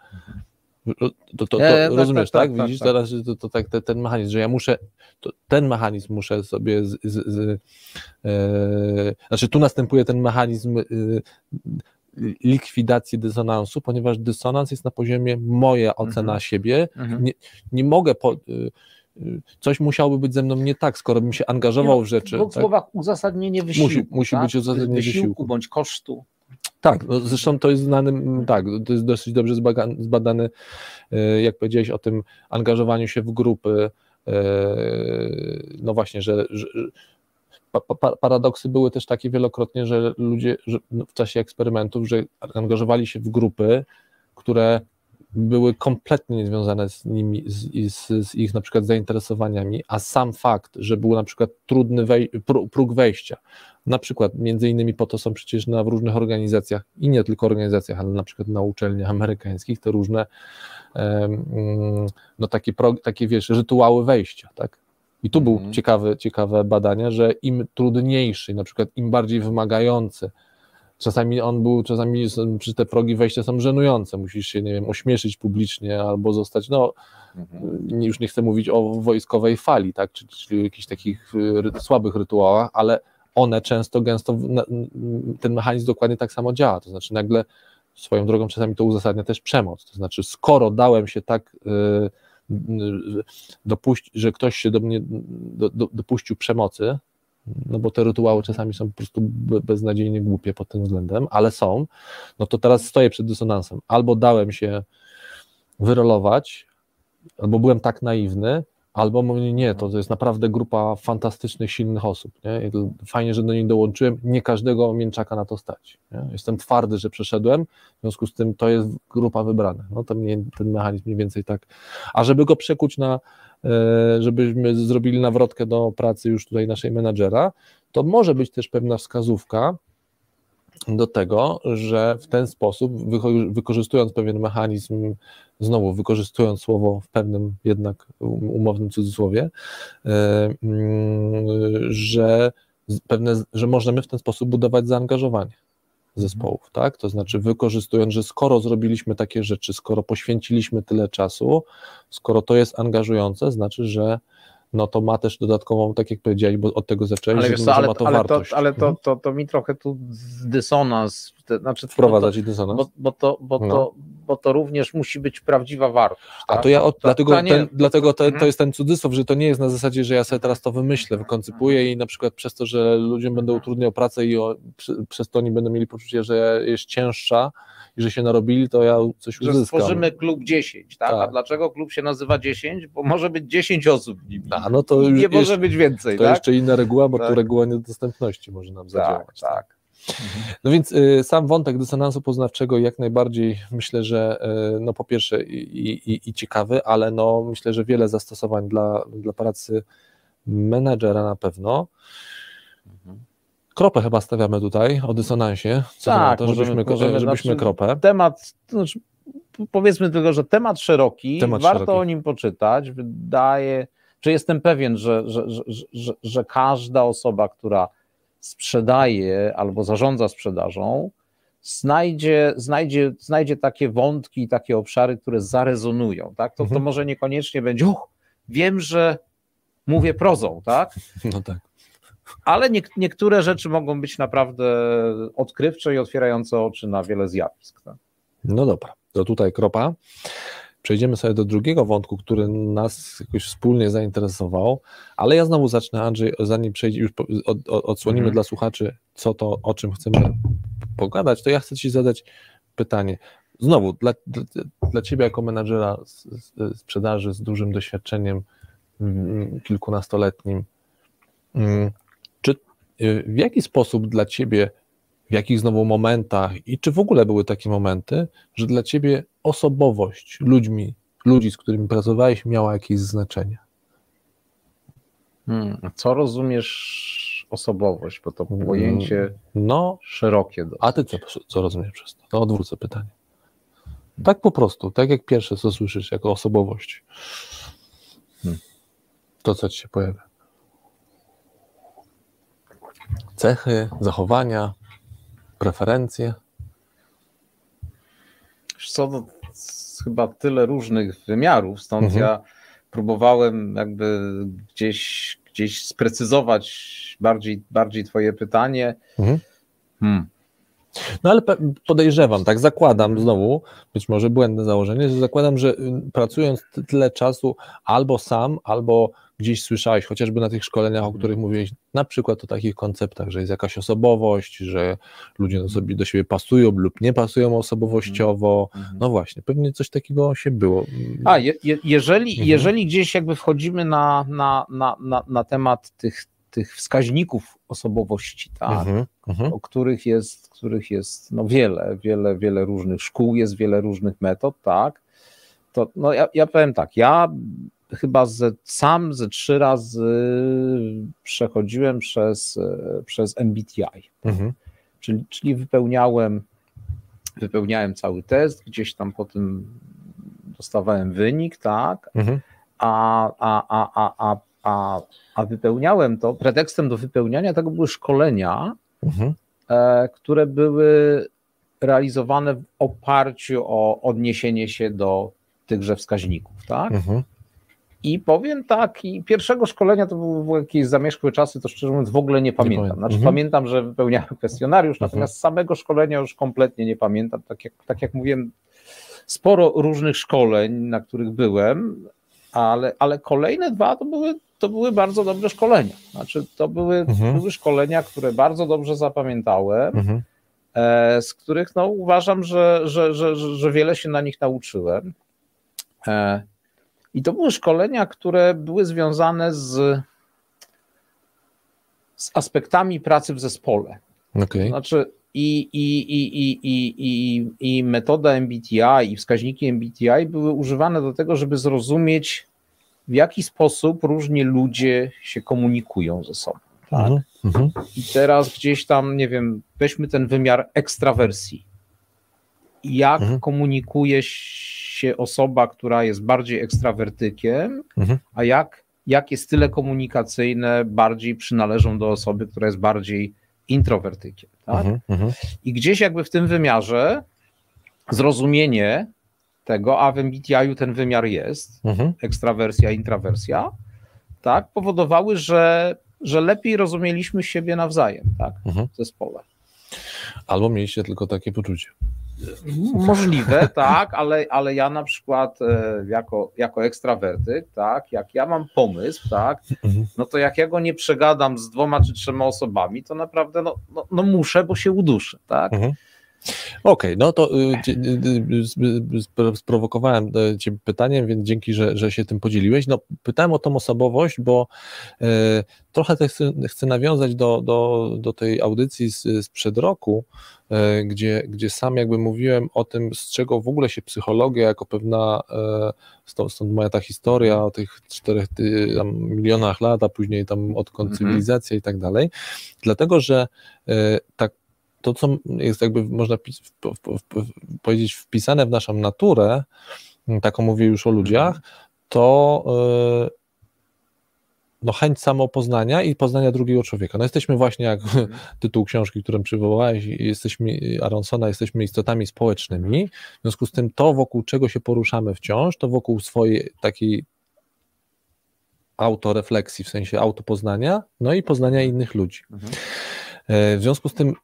To, to, to,
E, tak,
rozumiesz,
tak,
tak?
tak,
Widzisz teraz, to, to tak te, ten mechanizm, że ja muszę, to, ten mechanizm muszę sobie, z, z, z, e, znaczy tu następuje ten mechanizm e, likwidacji dysonansu, ponieważ dysonans jest na poziomie moja ocena
Mhm.
siebie,
Mhm.
nie, nie mogę, po, y, y, coś musiałoby być ze mną nie tak, skoro bym się angażował
Nie no,
w rzeczy.
W
tak?
słowach uzasadnienie wysiłku.
Musi- musi
tak?
być uzasadnienie wysiłku.
bądź kosztu.
Tak, no zresztą to jest znany, tak, to jest dosyć dobrze zbaga- zbadany, e, jak powiedziałeś o tym angażowaniu się w grupy, e, no właśnie, że, że pa, pa, paradoksy były też takie wielokrotnie, że ludzie że w czasie eksperymentów, że angażowali się w grupy, które były kompletnie niezwiązane z nimi, z, z, z ich na przykład zainteresowaniami, a sam fakt, że był na przykład trudny wej, pró- próg wejścia, na przykład między innymi po to są przecież na w różnych organizacjach i nie tylko organizacjach, ale na przykład na uczelniach amerykańskich te różne mm, no takie, pro, takie wiesz, rytuały wejścia, tak? I tu
Mhm.
był ciekawe, ciekawe badanie, że im trudniejszy, na przykład im bardziej wymagający, czasami on był, czasami przy te progi wejścia są żenujące, musisz się, nie wiem, ośmieszyć publicznie albo zostać, no nie- już nie chcę mówić o wojskowej fali, tak, czy, czyli jakichś takich y, ry, słabych rytuałach, ale one często, gęsto, ten mechanizm dokładnie tak samo działa, to znaczy nagle swoją drogą czasami to uzasadnia też przemoc, to znaczy skoro dałem się tak, y, dopuść, że ktoś się do mnie do, do, dopuścił przemocy, no bo te rytuały czasami są po prostu beznadziejnie głupie pod tym względem, ale są, no to teraz stoję przed dysonansem. Albo dałem się wyrolować, albo byłem tak naiwny, albo mówię, nie, to, to jest naprawdę grupa fantastycznych, silnych osób. Nie? fajnie, że do niej dołączyłem. Nie każdego mięczaka na to stać. Nie? Jestem twardy, że przeszedłem, w związku z tym to jest grupa wybrana. No to mnie, ten mechanizm mniej więcej tak. A żeby go przekuć na, żebyśmy zrobili nawrotkę do pracy już tutaj naszej menadżera, to może być też pewna wskazówka, do tego, że w ten sposób, wykorzystując pewien mechanizm, znowu wykorzystując słowo w pewnym jednak umownym cudzysłowie, e, mm, że, pewne, że możemy w ten sposób budować zaangażowanie zespołów, tak? To znaczy wykorzystując, że skoro zrobiliśmy takie rzeczy, skoro poświęciliśmy tyle czasu, skoro to jest angażujące, znaczy, że no to ma też dodatkową, tak jak powiedziałeś, bo od tego zaczęłeś,
ale, ale,
ma to
ale
wartość.
To, ale to, mhm. to, to mi trochę tu dysonans, znaczy
wprowadzać i dysonans.
Bo, bo, to, bo, no. to, bo to również musi być prawdziwa wartość. Tak?
A to ja, od, to, dlatego, to, nie, ten, dlatego to, to mhm. jest ten cudzysłów, że to nie jest na zasadzie, że ja sobie teraz to wymyślę, wykoncypuję i na przykład przez to, że ludziom będę utrudniał pracę i o, przez to oni będą mieli poczucie, że jest cięższa, i że się narobili, to ja coś
że
uzyskam.
stworzymy klub 10, tak? tak? A dlaczego klub się nazywa 10? Bo może być 10 osób w nim.
A, no to
nie może być więcej,
To
tak?
jeszcze inna reguła, bo tak. to reguła niedostępności może nam zadziałać.
Tak, tak.
No więc y, sam wątek dysonansu poznawczego jak najbardziej myślę, że y, no po pierwsze i, i, i, ciekawy, ale no myślę, że wiele zastosowań dla, dla pracy menedżera na pewno. Mhm. Kropę chyba stawiamy tutaj o dysonansie. Co tak, to, możemy, żebyśmy, możemy, żebyśmy znaczy, kropę.
Temat, znaczy, powiedzmy tylko, że temat szeroki, temat warto szeroki. o nim poczytać. Wydaje, czy jestem pewien, że, że, że, że, że każda osoba, która sprzedaje albo zarządza sprzedażą, znajdzie, znajdzie, znajdzie takie wątki, takie obszary, które zarezonują. Tak? To, mhm. to może niekoniecznie będzie, uch, wiem, że mówię prozą, tak?
No tak
ale nie, niektóre rzeczy mogą być naprawdę odkrywcze i otwierające oczy na wiele zjawisk. Tak?
No dobra, to tutaj kropa. Przejdziemy sobie do drugiego wątku, który nas jakoś wspólnie zainteresował, ale ja znowu zacznę, Andrzej, zanim przejdzie, już od, od, odsłonimy mhm. dla słuchaczy, co to, o czym chcemy pogadać, to ja chcę Ci zadać pytanie. Znowu, dla, dla, dla Ciebie jako menadżera sprzedaży z dużym doświadczeniem mm, kilkunastoletnim, mm, Y, w jaki sposób dla ciebie, w jakich znowu momentach i czy w ogóle były takie momenty, że dla ciebie osobowość ludźmi, ludzi, z którymi pracowałeś, miała jakieś znaczenie?
Hmm, co rozumiesz osobowość, bo to hmm, pojęcie no, szerokie. Dosyć.
A ty co, co rozumiesz przez to? To odwrócę pytanie. Tak po prostu, tak jak pierwsze, co słyszysz jako osobowość. Hmm. To, co ci się pojawia. cechy, zachowania, preferencje?
Co, to chyba tyle różnych wymiarów, stąd mhm. ja próbowałem jakby gdzieś, gdzieś sprecyzować bardziej, bardziej twoje pytanie. Mhm.
Hmm. No ale podejrzewam, tak zakładam znowu, być może błędne założenie, że zakładam, że y, pracując tyle czasu albo sam, albo gdzieś słyszałeś, chociażby na tych szkoleniach, o mhm. których mówiłeś, na przykład o takich konceptach, że jest jakaś osobowość, że ludzie do, sobie, do siebie pasują lub nie pasują osobowościowo. Mhm. No właśnie, pewnie coś takiego się było.
A, je, jeżeli, mhm. jeżeli gdzieś jakby wchodzimy na, na, na, na, na temat tych, tych wskaźników osobowości, tak, mhm. mhm. o których jest, których jest no wiele, wiele, wiele różnych szkół, jest wiele różnych metod, tak, to no ja, ja powiem tak, ja chyba ze, sam ze trzy razy przechodziłem przez, przez MBTI. Mhm. Czyli, czyli wypełniałem, wypełniałem cały test, gdzieś tam po tym dostawałem wynik, tak, mhm. a, a, a, a, a, a, a wypełniałem to, pretekstem do wypełniania tego były szkolenia, mhm. e, które były realizowane w oparciu o odniesienie się do tychże wskaźników, tak? Mhm. I powiem tak, i pierwszego szkolenia to były jakieś zamieszkłe czasy, to szczerze mówiąc w ogóle nie pamiętam. Znaczy mhm. pamiętam, że wypełniałem kwestionariusz, mhm. natomiast samego szkolenia już kompletnie nie pamiętam. Tak jak, tak jak mówiłem, sporo różnych szkoleń, na których byłem, ale, ale kolejne dwa to były, to były bardzo dobre szkolenia. Znaczy, to były,
Mhm.
były szkolenia, które bardzo dobrze zapamiętałem,
Mhm.
e, z których no, uważam, że, że, że, że, że wiele się na nich nauczyłem. I to były szkolenia, które były związane z, z aspektami pracy w zespole.
Okej.
Znaczy i, i, i, i, i, i, metoda MBTI i wskaźniki MBTI były używane do tego, żeby zrozumieć, w jaki sposób różni ludzie się komunikują ze sobą. Tak?
Mhm. Mhm.
I teraz gdzieś tam, nie wiem, weźmy ten wymiar ekstrawersji. Jak
Mhm.
komunikuje się osoba, która jest bardziej ekstrawertykiem,
Mhm.
a jak, jakie style komunikacyjne bardziej przynależą do osoby, która jest bardziej introwertykiem. Tak?
Mhm. Mhm.
I gdzieś jakby w tym wymiarze zrozumienie tego, a w MBTI-u ten wymiar jest,
Mhm.
ekstrawersja, intrawersja, tak, powodowały, że, że lepiej rozumieliśmy siebie nawzajem, tak,
Mhm.
w zespole.
Albo mieliście tylko takie poczucie.
Możliwe, tak, ale, ale ja na przykład e, jako, jako ekstrawertyk, tak, jak ja mam pomysł, tak,
Mhm.
no to jak ja go nie przegadam z dwoma czy trzema osobami, to naprawdę no, no, no muszę, bo się uduszę, tak.
Okej, no to y, y, y, sp- sp- sprowokowałem e, Cię pytaniem, więc dzięki, że, że się tym podzieliłeś. No, pytałem o tą osobowość, bo e, trochę chcę, chcę nawiązać do, do, do tej audycji z, sprzed roku, e, gdzie, gdzie sam jakby mówiłem o tym, z czego w ogóle się psychologia jako pewna, e, stąd, stąd moja ta historia o tych czterech ty, milionach lat, a później tam odkąd
Mhm.
cywilizacja i tak dalej, dlatego, że tak to, co jest jakby, można powiedzieć, wpisane w naszą naturę, taką mówię już o ludziach, to e, no, chęć samopoznania i poznania drugiego człowieka. No jesteśmy właśnie, jak tytuł książki, którą przywołałeś, jesteśmy, Aronsona, jesteśmy istotami społecznymi, w związku z tym to, wokół czego się poruszamy wciąż, to wokół swojej takiej autorefleksji, w sensie autopoznania, no i poznania innych ludzi.
Mhm.
E, W związku z tym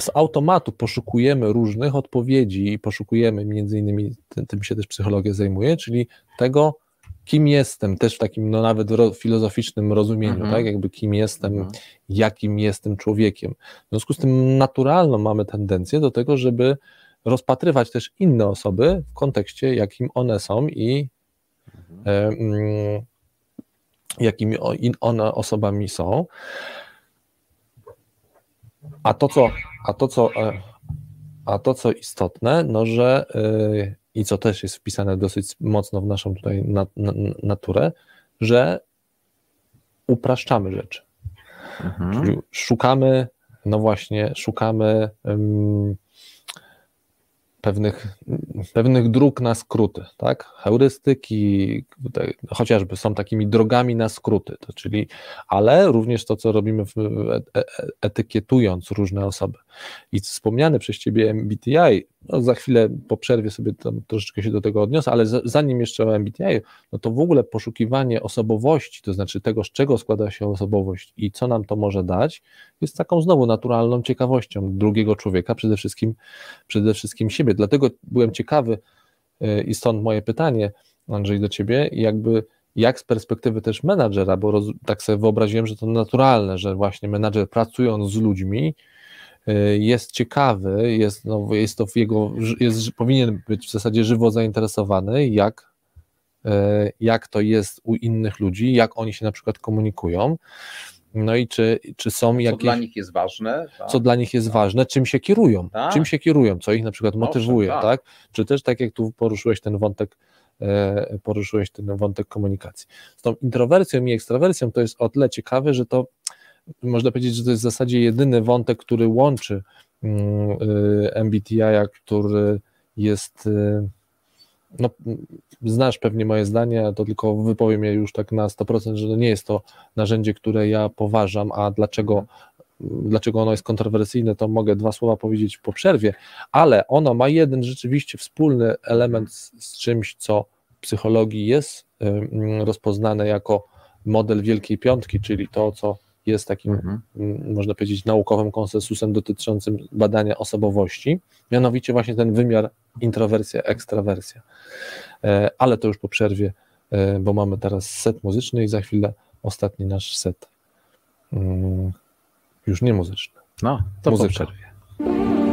z automatu poszukujemy różnych odpowiedzi i poszukujemy między innymi, tym, tym się też psychologia zajmuje, czyli tego, kim jestem, też w takim no, nawet filozoficznym rozumieniu,
Mhm.
tak, jakby kim jestem,
Mhm.
jakim jestem człowiekiem. W związku z tym naturalną mamy tendencję do tego, żeby rozpatrywać też inne osoby w kontekście, jakim one są i e, mm, jakimi one osobami są. A to, co, a to, co, e, a to, co istotne, no że e, i co też jest wpisane dosyć mocno w naszą tutaj na, na, naturę, że upraszczamy rzeczy.
Mhm.
Czyli szukamy, no właśnie, szukamy em, pewnych, pewnych dróg na skróty, tak? Heurystyki, te, chociażby są takimi drogami na skróty, to czyli, ale również to, co robimy w, e, e, etykietując różne osoby. I wspomniane przez Ciebie MBTI, no za chwilę po przerwie sobie tam troszeczkę się do tego odniosę, ale za, zanim jeszcze o MBTI, no to w ogóle poszukiwanie osobowości, to znaczy tego, z czego składa się osobowość i co nam to może dać, jest taką znowu naturalną ciekawością drugiego człowieka, przede wszystkim, przede wszystkim siebie. Dlatego byłem ciekawy yy, i stąd moje pytanie, Andrzej, do Ciebie, jakby jak z perspektywy też menadżera, bo roz, tak sobie wyobraziłem, że to naturalne, że właśnie menadżer pracując z ludźmi, y, jest ciekawy, jest, no, jest to w jego, jest, powinien być w zasadzie żywo zainteresowany, jak, y, jak to jest u innych ludzi, jak oni się na przykład komunikują, no i czy, czy są
Co
jakieś...
dla nich jest ważne. Tak?
Co dla nich jest ważne, czym się kierują,
Tak.
czym się kierują, co ich na przykład motywuje,
tak.
tak? Czy też tak jak tu poruszyłeś ten wątek, e, poruszyłeś ten wątek komunikacji. Z tą introwersją i ekstrawersją to jest o tyle ciekawe, że to można powiedzieć, że to jest w zasadzie jedyny wątek, który łączy mm, y, MBTI, który jest y, no, znasz pewnie moje zdanie, to tylko wypowiem je już tak na 100%, że nie jest to narzędzie, które ja poważam, a dlaczego, dlaczego ono jest kontrowersyjne, to mogę dwa słowa powiedzieć po przerwie, ale ono ma jeden rzeczywiście wspólny element z, z czymś, co w psychologii jest y, rozpoznane jako model Wielkiej Piątki, czyli to, co jest takim,
Mhm.
mm, można powiedzieć, naukowym konsensusem dotyczącym badania osobowości, mianowicie właśnie ten wymiar introwersja, ekstrawersja. E, Ale to już po przerwie e, bo mamy teraz set muzyczny i za chwilę ostatni nasz set. Mm, już nie muzyczny.
No, to po
Muzyka.
przerwie.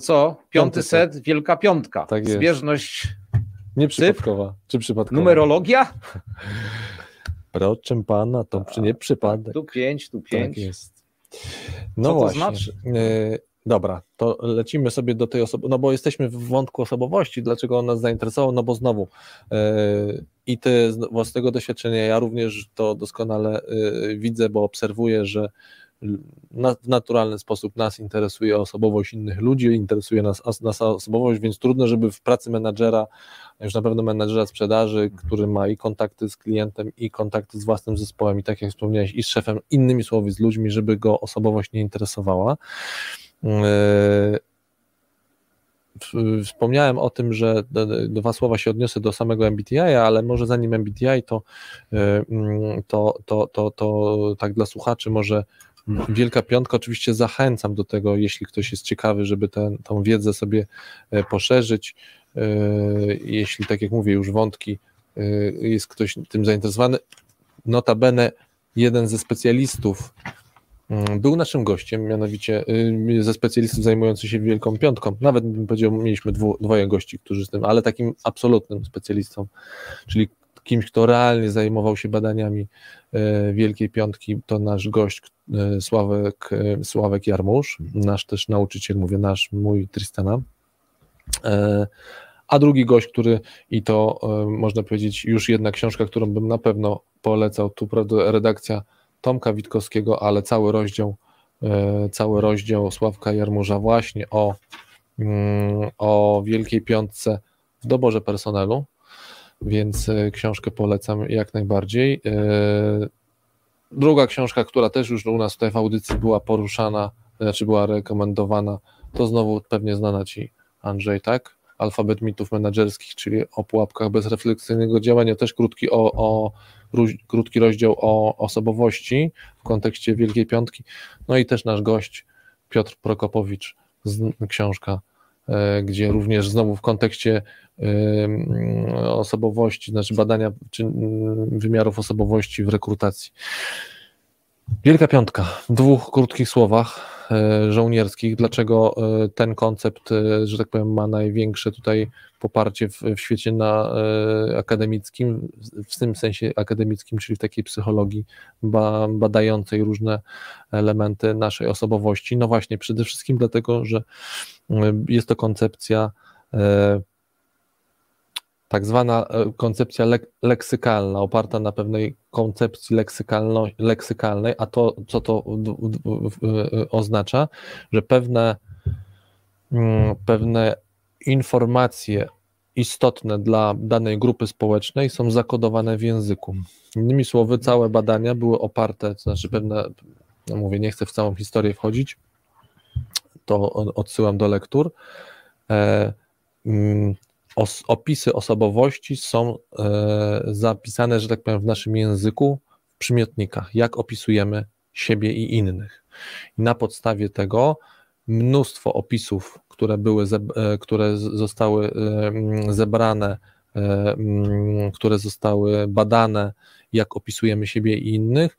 To co? Piąty
Piąty
set, wielka piątka.
Tak jest.
Zbieżność,
Nie przypadkowa. Czy przypadkowa?
numerologia?
Proczem pana, to czy nie przypadek.
Tu pięć, tu
Tak
pięć.
jest. No
Co to
właśnie.
znaczy?
E, dobra, to lecimy sobie do tej osoby, no bo jesteśmy w wątku osobowości, dlaczego on nas zainteresował, no bo znowu e, i ty z własnego doświadczenia, ja również to doskonale e, widzę, bo obserwuję, że w naturalny sposób nas interesuje osobowość innych ludzi, interesuje nas as- nasza osobowość, więc trudno, żeby w pracy menadżera, już na pewno menadżera sprzedaży, który ma i kontakty z klientem, i kontakty z własnym zespołem, i tak jak wspomniałeś, i z szefem, innymi słowy, z ludźmi, żeby go osobowość nie interesowała. Yy, Wspomniałem o tym, że dwa słowa się odniosę do samego MBTI, ale może zanim MBTI, to, yy, mm, to, to, to, to tak dla słuchaczy może Wielka Piątka, oczywiście zachęcam do tego, jeśli ktoś jest ciekawy, żeby tę tą wiedzę sobie e, poszerzyć. E, Jeśli, tak jak mówię, już wątki, e, jest ktoś tym zainteresowany. Notabene jeden ze specjalistów mm, był naszym gościem, mianowicie ze specjalistów zajmujących się Wielką Piątką. Nawet bym powiedział, mieliśmy dwu, dwoje gości, którzy z tym, ale takim absolutnym specjalistą, czyli kimś, kto realnie zajmował się badaniami Wielkiej Piątki, to nasz gość Sławek, e, Sławek Jarmusz, nasz też nauczyciel, mówię nasz, mój Tristana. E, a drugi gość, który i to można powiedzieć już jedna książka, którą bym na pewno polecał, tu prawda, redakcja Tomka Witkowskiego, ale cały rozdział, cały rozdział Sławka Jarmurza właśnie o, y, o Wielkiej Piątce w doborze personelu, więc książkę polecam jak najbardziej. Druga książka, która też już u nas tutaj w audycji była poruszana, znaczy była rekomendowana, to znowu pewnie znana Ci Andrzej, tak? Alfabet mitów menedżerskich, czyli o pułapkach bezrefleksyjnego działania, też krótki, o, o, krótki rozdział o osobowości w kontekście Wielkiej Piątki. No i też nasz gość Piotr Prokopowicz, z, książka, gdzie również znowu w kontekście e, osobowości, znaczy badania wymiarów osobowości w rekrutacji. Wielka Piątka, w dwóch krótkich słowach E, żołnierskich, dlaczego e, ten koncept, e, że tak powiem, ma największe tutaj poparcie w, w świecie na, akademickim, w tym sensie akademickim, czyli w takiej psychologii ba, badającej różne elementy naszej osobowości. No właśnie, przede wszystkim dlatego, że jest to koncepcja tak zwana e, koncepcja lek leksykalna, oparta na pewnej koncepcji leksykalnej, a to, co to e, oznacza, że pewne, mm, pewne informacje istotne dla danej grupy społecznej są zakodowane w języku. Innymi słowy, całe badania były oparte, to znaczy pewne, no mówię, nie chcę w całą historię wchodzić, to odsyłam do lektur. E, mm, os, opisy osobowości są e, zapisane, że tak powiem, w naszym języku w przymiotnikach, jak opisujemy siebie i innych. I na podstawie tego mnóstwo opisów, które były, e, które zostały e, zebrane, e, które zostały badane, jak opisujemy siebie i innych,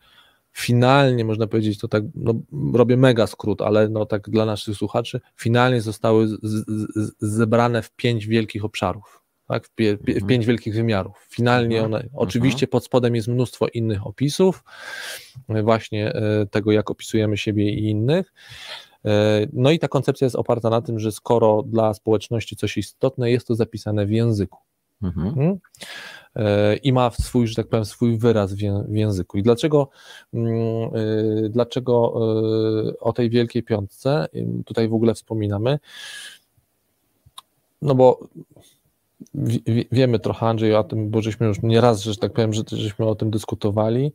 finalnie można powiedzieć, to tak, no, robię mega skrót, ale no tak dla naszych słuchaczy, finalnie zostały z, z, zebrane w pięć wielkich obszarów, tak, w, pie, w mhm. pięć wielkich wymiarów. Finalnie mhm. one, oczywiście pod spodem jest mnóstwo innych opisów, właśnie e, tego, jak opisujemy siebie i innych, e, no i ta koncepcja jest oparta na tym, że skoro dla społeczności coś istotne, jest to zapisane w języku. Mhm. Hmm? E, i ma swój, że tak powiem, swój wyraz w języku. I dlaczego, mm, e, dlaczego e, o tej Wielkiej Piątce tutaj w ogóle wspominamy? No bo wiemy trochę, Andrzej, o tym, bo żeśmy już nieraz, że tak powiem, że żeśmy o tym dyskutowali,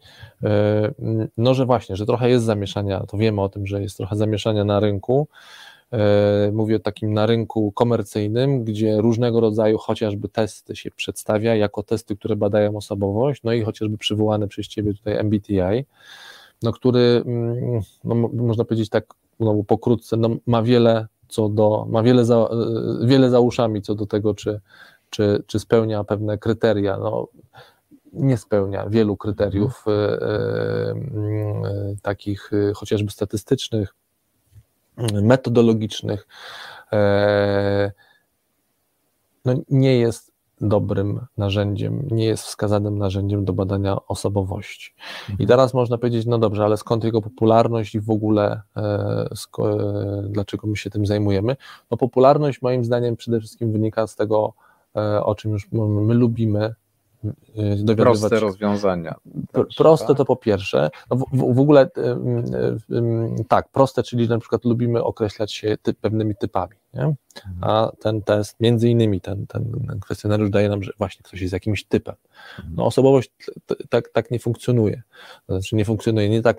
no że właśnie, że trochę jest zamieszania, to wiemy o tym, że jest trochę zamieszania na rynku, mówię o takim na rynku komercyjnym, gdzie różnego rodzaju chociażby testy się przedstawia jako testy, które badają osobowość, no i chociażby przywołany przez Ciebie tutaj MBTI, no, który, mm, no, można powiedzieć tak no, pokrótce, no, ma wiele co do, ma wiele za, e, wiele za uszami co do tego, czy, czy, czy spełnia pewne kryteria. No, nie spełnia wielu kryteriów y, y, y, takich chociażby statystycznych, metodologicznych e, no nie jest dobrym narzędziem, nie jest wskazanym narzędziem do badania osobowości. I mhm. teraz można powiedzieć, no dobrze, ale skąd jego popularność i w ogóle e, e, dlaczego my się tym zajmujemy? No popularność moim zdaniem przede wszystkim wynika z tego, o czym już my lubimy
dowiadywać Proste rozwiązania.
proste tak? to po pierwsze. No w, w, ogóle tak, proste, czyli na przykład lubimy określać się typ, pewnymi typami. Nie? Mhm. A ten test, między innymi ten, ten kwestionariusz daje nam, że właśnie ktoś jest jakimś typem. Mhm. No osobowość tak, tak nie funkcjonuje. Znaczy nie funkcjonuje nie tak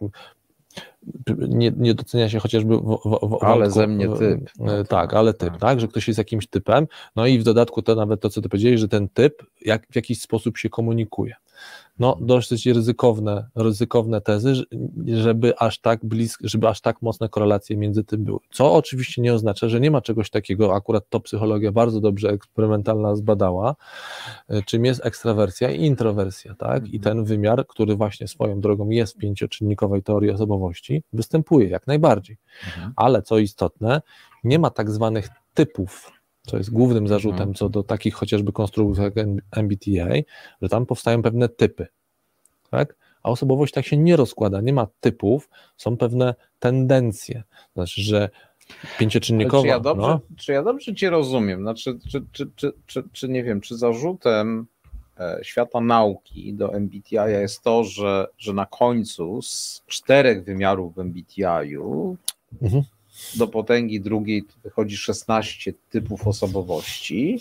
nie, nie docenia się chociażby w, w, w
Ale ze mnie typ.
E, tak, ale typ, tak. tak, że ktoś jest jakimś typem, no i w dodatku to nawet to, co ty powiedziałeś, że ten typ jak, w jakiś sposób się komunikuje no, dosyć ryzykowne, ryzykowne tezy, żeby aż tak blisko, żeby aż tak mocne korelacje między tym były. Co oczywiście nie oznacza, że nie ma czegoś takiego, akurat to psychologia bardzo dobrze eksperymentalna zbadała, e, czym jest ekstrawersja i introwersja, tak? I mhm. ten wymiar, który właśnie swoją drogą jest w pięcioczynnikowej teorii osobowości, występuje jak najbardziej. Mhm. Ale co istotne, nie ma tak zwanych typów co jest głównym zarzutem mhm. co do takich chociażby konstrukcji jak MBTI, że tam powstają pewne typy, tak? A osobowość tak się nie rozkłada, nie ma typów, są pewne tendencje. Znaczy, że Pięcioczynnikowa.
Czy ja dobrze,
no.
czy ja dobrze cię rozumiem? Znaczy, czy, czy, czy, czy, czy nie wiem, czy zarzutem e, świata nauki do MBTI jest to, że, że na końcu z czterech wymiarów w MBTI-u
Mhm.
Do potęgi drugiej wychodzi 16 typów osobowości.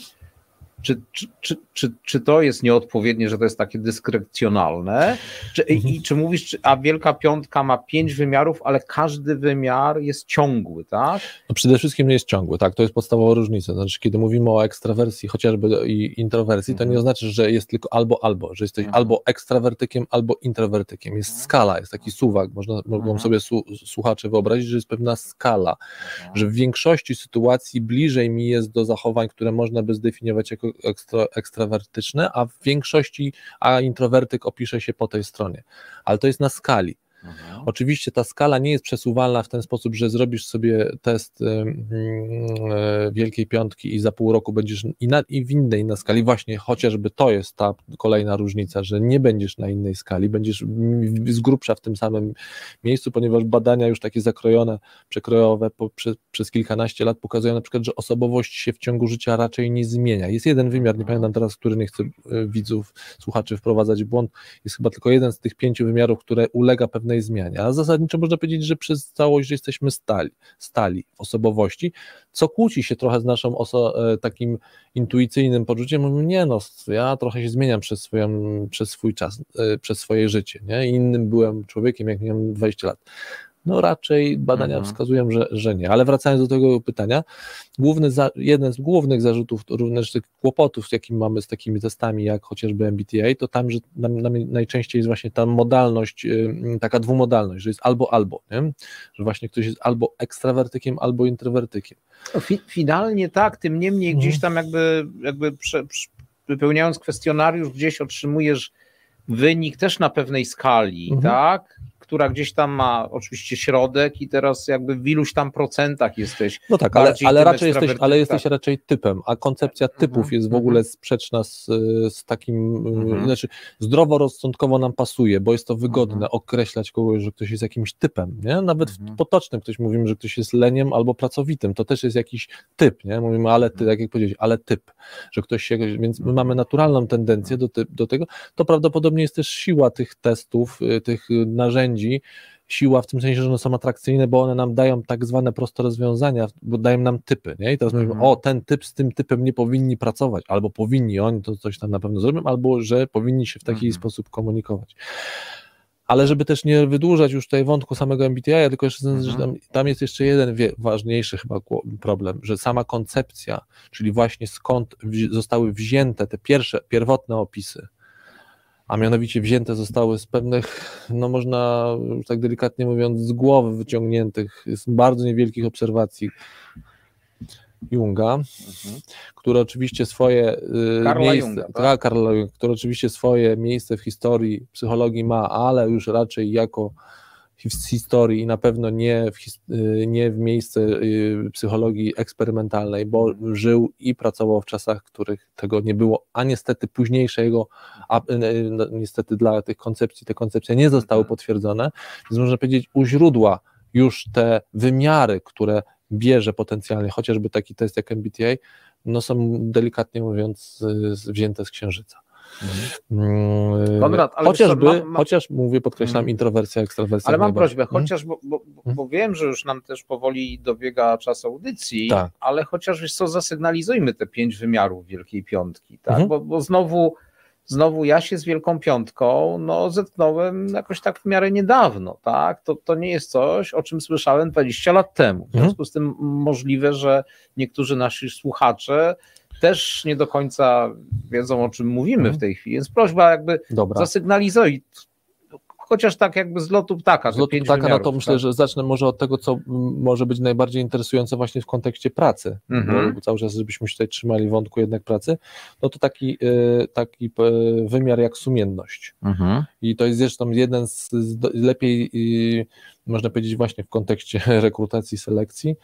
Czy, czy, czy, czy, czy to jest nieodpowiednie, że to jest takie dyskrecjonalne? Czy,
Mhm.
I czy mówisz, a Wielka Piątka ma pięć wymiarów, ale każdy wymiar jest ciągły, tak?
No przede wszystkim nie jest ciągły, tak, to jest podstawowa różnica. Znaczy, kiedy mówimy o ekstrawersji chociażby i introwersji, to
Mhm.
nie oznacza, że jest tylko albo albo, że jesteś
Mhm.
albo ekstrawertykiem, albo introwertykiem. Jest
Mhm.
skala, jest taki suwak, można, mogą
Mhm.
sobie su, słuchacze wyobrazić, że jest pewna skala, że w większości sytuacji bliżej mi jest do zachowań, które można by zdefiniować jako ekstra, ekstrawertyczne, a w większości, a introwertyk opisze się po tej stronie. Ale to jest na skali.
Mhm.
Oczywiście ta skala nie jest przesuwalna w ten sposób, że zrobisz sobie test y, Wielkiej Piątki i za pół roku będziesz i, na, i w innej na skali. Właśnie chociażby to jest ta kolejna różnica, że nie będziesz na innej skali, będziesz z grubsza w tym samym miejscu, ponieważ badania już takie zakrojone, przekrojowe po, prze, przez kilkanaście lat pokazują na przykład, że osobowość się w ciągu życia raczej nie zmienia. Jest jeden wymiar, nie pamiętam teraz, który nie chcę y, widzów, słuchaczy wprowadzać w błąd, jest chyba tylko jeden z tych pięciu wymiarów, które ulega pewnej zmianie. A zasadniczo można powiedzieć, że przez całość jesteśmy stali, stali w osobowości, co kłóci się trochę z naszą oso- e, takim intuicyjnym poczuciem. Mówimy, nie no, ja trochę się zmieniam przez, swoją, przez swój czas, e, przez swoje życie. Nie? Innym byłem człowiekiem, jak miałem 20 lat. No raczej badania
Mhm.
wskazują, że, że nie. Ale wracając do tego pytania, główny za, jeden z głównych zarzutów, również tych kłopotów, jakie mamy z takimi testami, jak chociażby MBTI, to tam, że nam, nam najczęściej jest właśnie ta modalność, y, taka dwumodalność, że jest albo albo, nie? że właśnie ktoś jest albo ekstrawertykiem, albo introwertykiem.
No, fi, finalnie tak, tym niemniej
Mhm.
gdzieś tam jakby, jakby prze, prze, wypełniając kwestionariusz, gdzieś otrzymujesz wynik też na pewnej skali,
Mhm.
tak? Która gdzieś tam ma oczywiście środek i teraz jakby w iluś tam procentach jesteś.
No tak, ale, ale raczej jesteś, ale jesteś
tak.
raczej typem, a koncepcja typów
Mhm,
jest w ogóle sprzeczna z, z takim,
Mhm.
znaczy zdroworozsądkowo nam pasuje, bo jest to wygodne
Mhm.
określać kogoś, że ktoś jest jakimś typem, nie? Nawet
Mhm.
w potocznym ktoś mówimy, że ktoś jest leniem albo pracowitym, to też jest jakiś typ, nie? Mówimy, ale ty,
Mhm.
jak powiedzieć, ale typ, że ktoś się, więc my mamy naturalną tendencję do, ty, do tego, to prawdopodobnie jest też siła tych testów, y, tych y, siła w tym sensie, że one są atrakcyjne, bo one nam dają tak zwane proste rozwiązania, bo dają nam typy, nie? I teraz mówimy,
Mhm.
o, ten typ z tym typem nie powinni pracować, albo powinni, oni to coś tam na pewno zrobią, albo że powinni się w taki
Mhm.
sposób komunikować. Ale żeby też nie wydłużać już tutaj wątku samego MBTI, tylko jeszcze,
Mhm.
że tam, tam jest jeszcze jeden wie, ważniejszy chyba problem, że sama koncepcja, czyli właśnie skąd wzi- zostały wzięte te pierwsze, pierwotne opisy, a mianowicie wzięte zostały z pewnych, no można tak delikatnie mówiąc, z głowy wyciągniętych, z bardzo niewielkich obserwacji Junga,
Mhm.
które oczywiście swoje y,
Karla
miejsce,
Junga, tak?
Karla które oczywiście swoje miejsce w historii psychologii ma, ale już raczej jako z historii i na pewno nie w, y, nie w miejsce y, psychologii eksperymentalnej, bo żył i pracował w czasach, których tego nie było, a niestety późniejsze jego, a y, no, niestety dla tych koncepcji, te koncepcje nie zostały
Mhm.
potwierdzone, więc można powiedzieć u źródła już te wymiary, które bierze potencjalnie, chociażby taki test jak MBTI, no są delikatnie mówiąc wzięte z księżyca. Mm,
Konrad, ale co,
chociażby,
mam- mam-
chociaż mówię, podkrzeslam,
Mhm.
introwersja, ekstrawersja.
Ale mam prośbę,
Mhm.
chociaż, bo, bo, bo wiem, że już nam też powoli dobiega czas audycji,
Tak.
ale chociaż wiesz co, zasygnalizujmy te pięć wymiarów Wielkiej Piątki, tak?
Mhm.
Bo, bo znowu, znowu ja się z Wielką Piątką no, zetknąłem jakoś tak w miarę niedawno, tak? To, to nie jest coś, o czym słyszałem 20 lat temu. W
Mhm.
związku z tym możliwe, że niektórzy nasi słuchacze też nie do końca wiedzą, o czym mówimy
Mhm.
w tej chwili, więc prośba jakby
Dobra.
zasygnalizuj, chociaż tak jakby z lotu ptaka,
Z lotu ptaka, no
wymiarów,
to myślę,
tak?
że zacznę może od tego, co może być najbardziej interesujące właśnie w kontekście pracy,
Mhm.
bo cały czas, żebyśmy się tutaj trzymali wątku jednak pracy, no to taki, y, taki wymiar jak sumienność.
Mhm.
I to jest zresztą jeden z, lepiej można powiedzieć właśnie w kontekście rekrutacji, selekcji,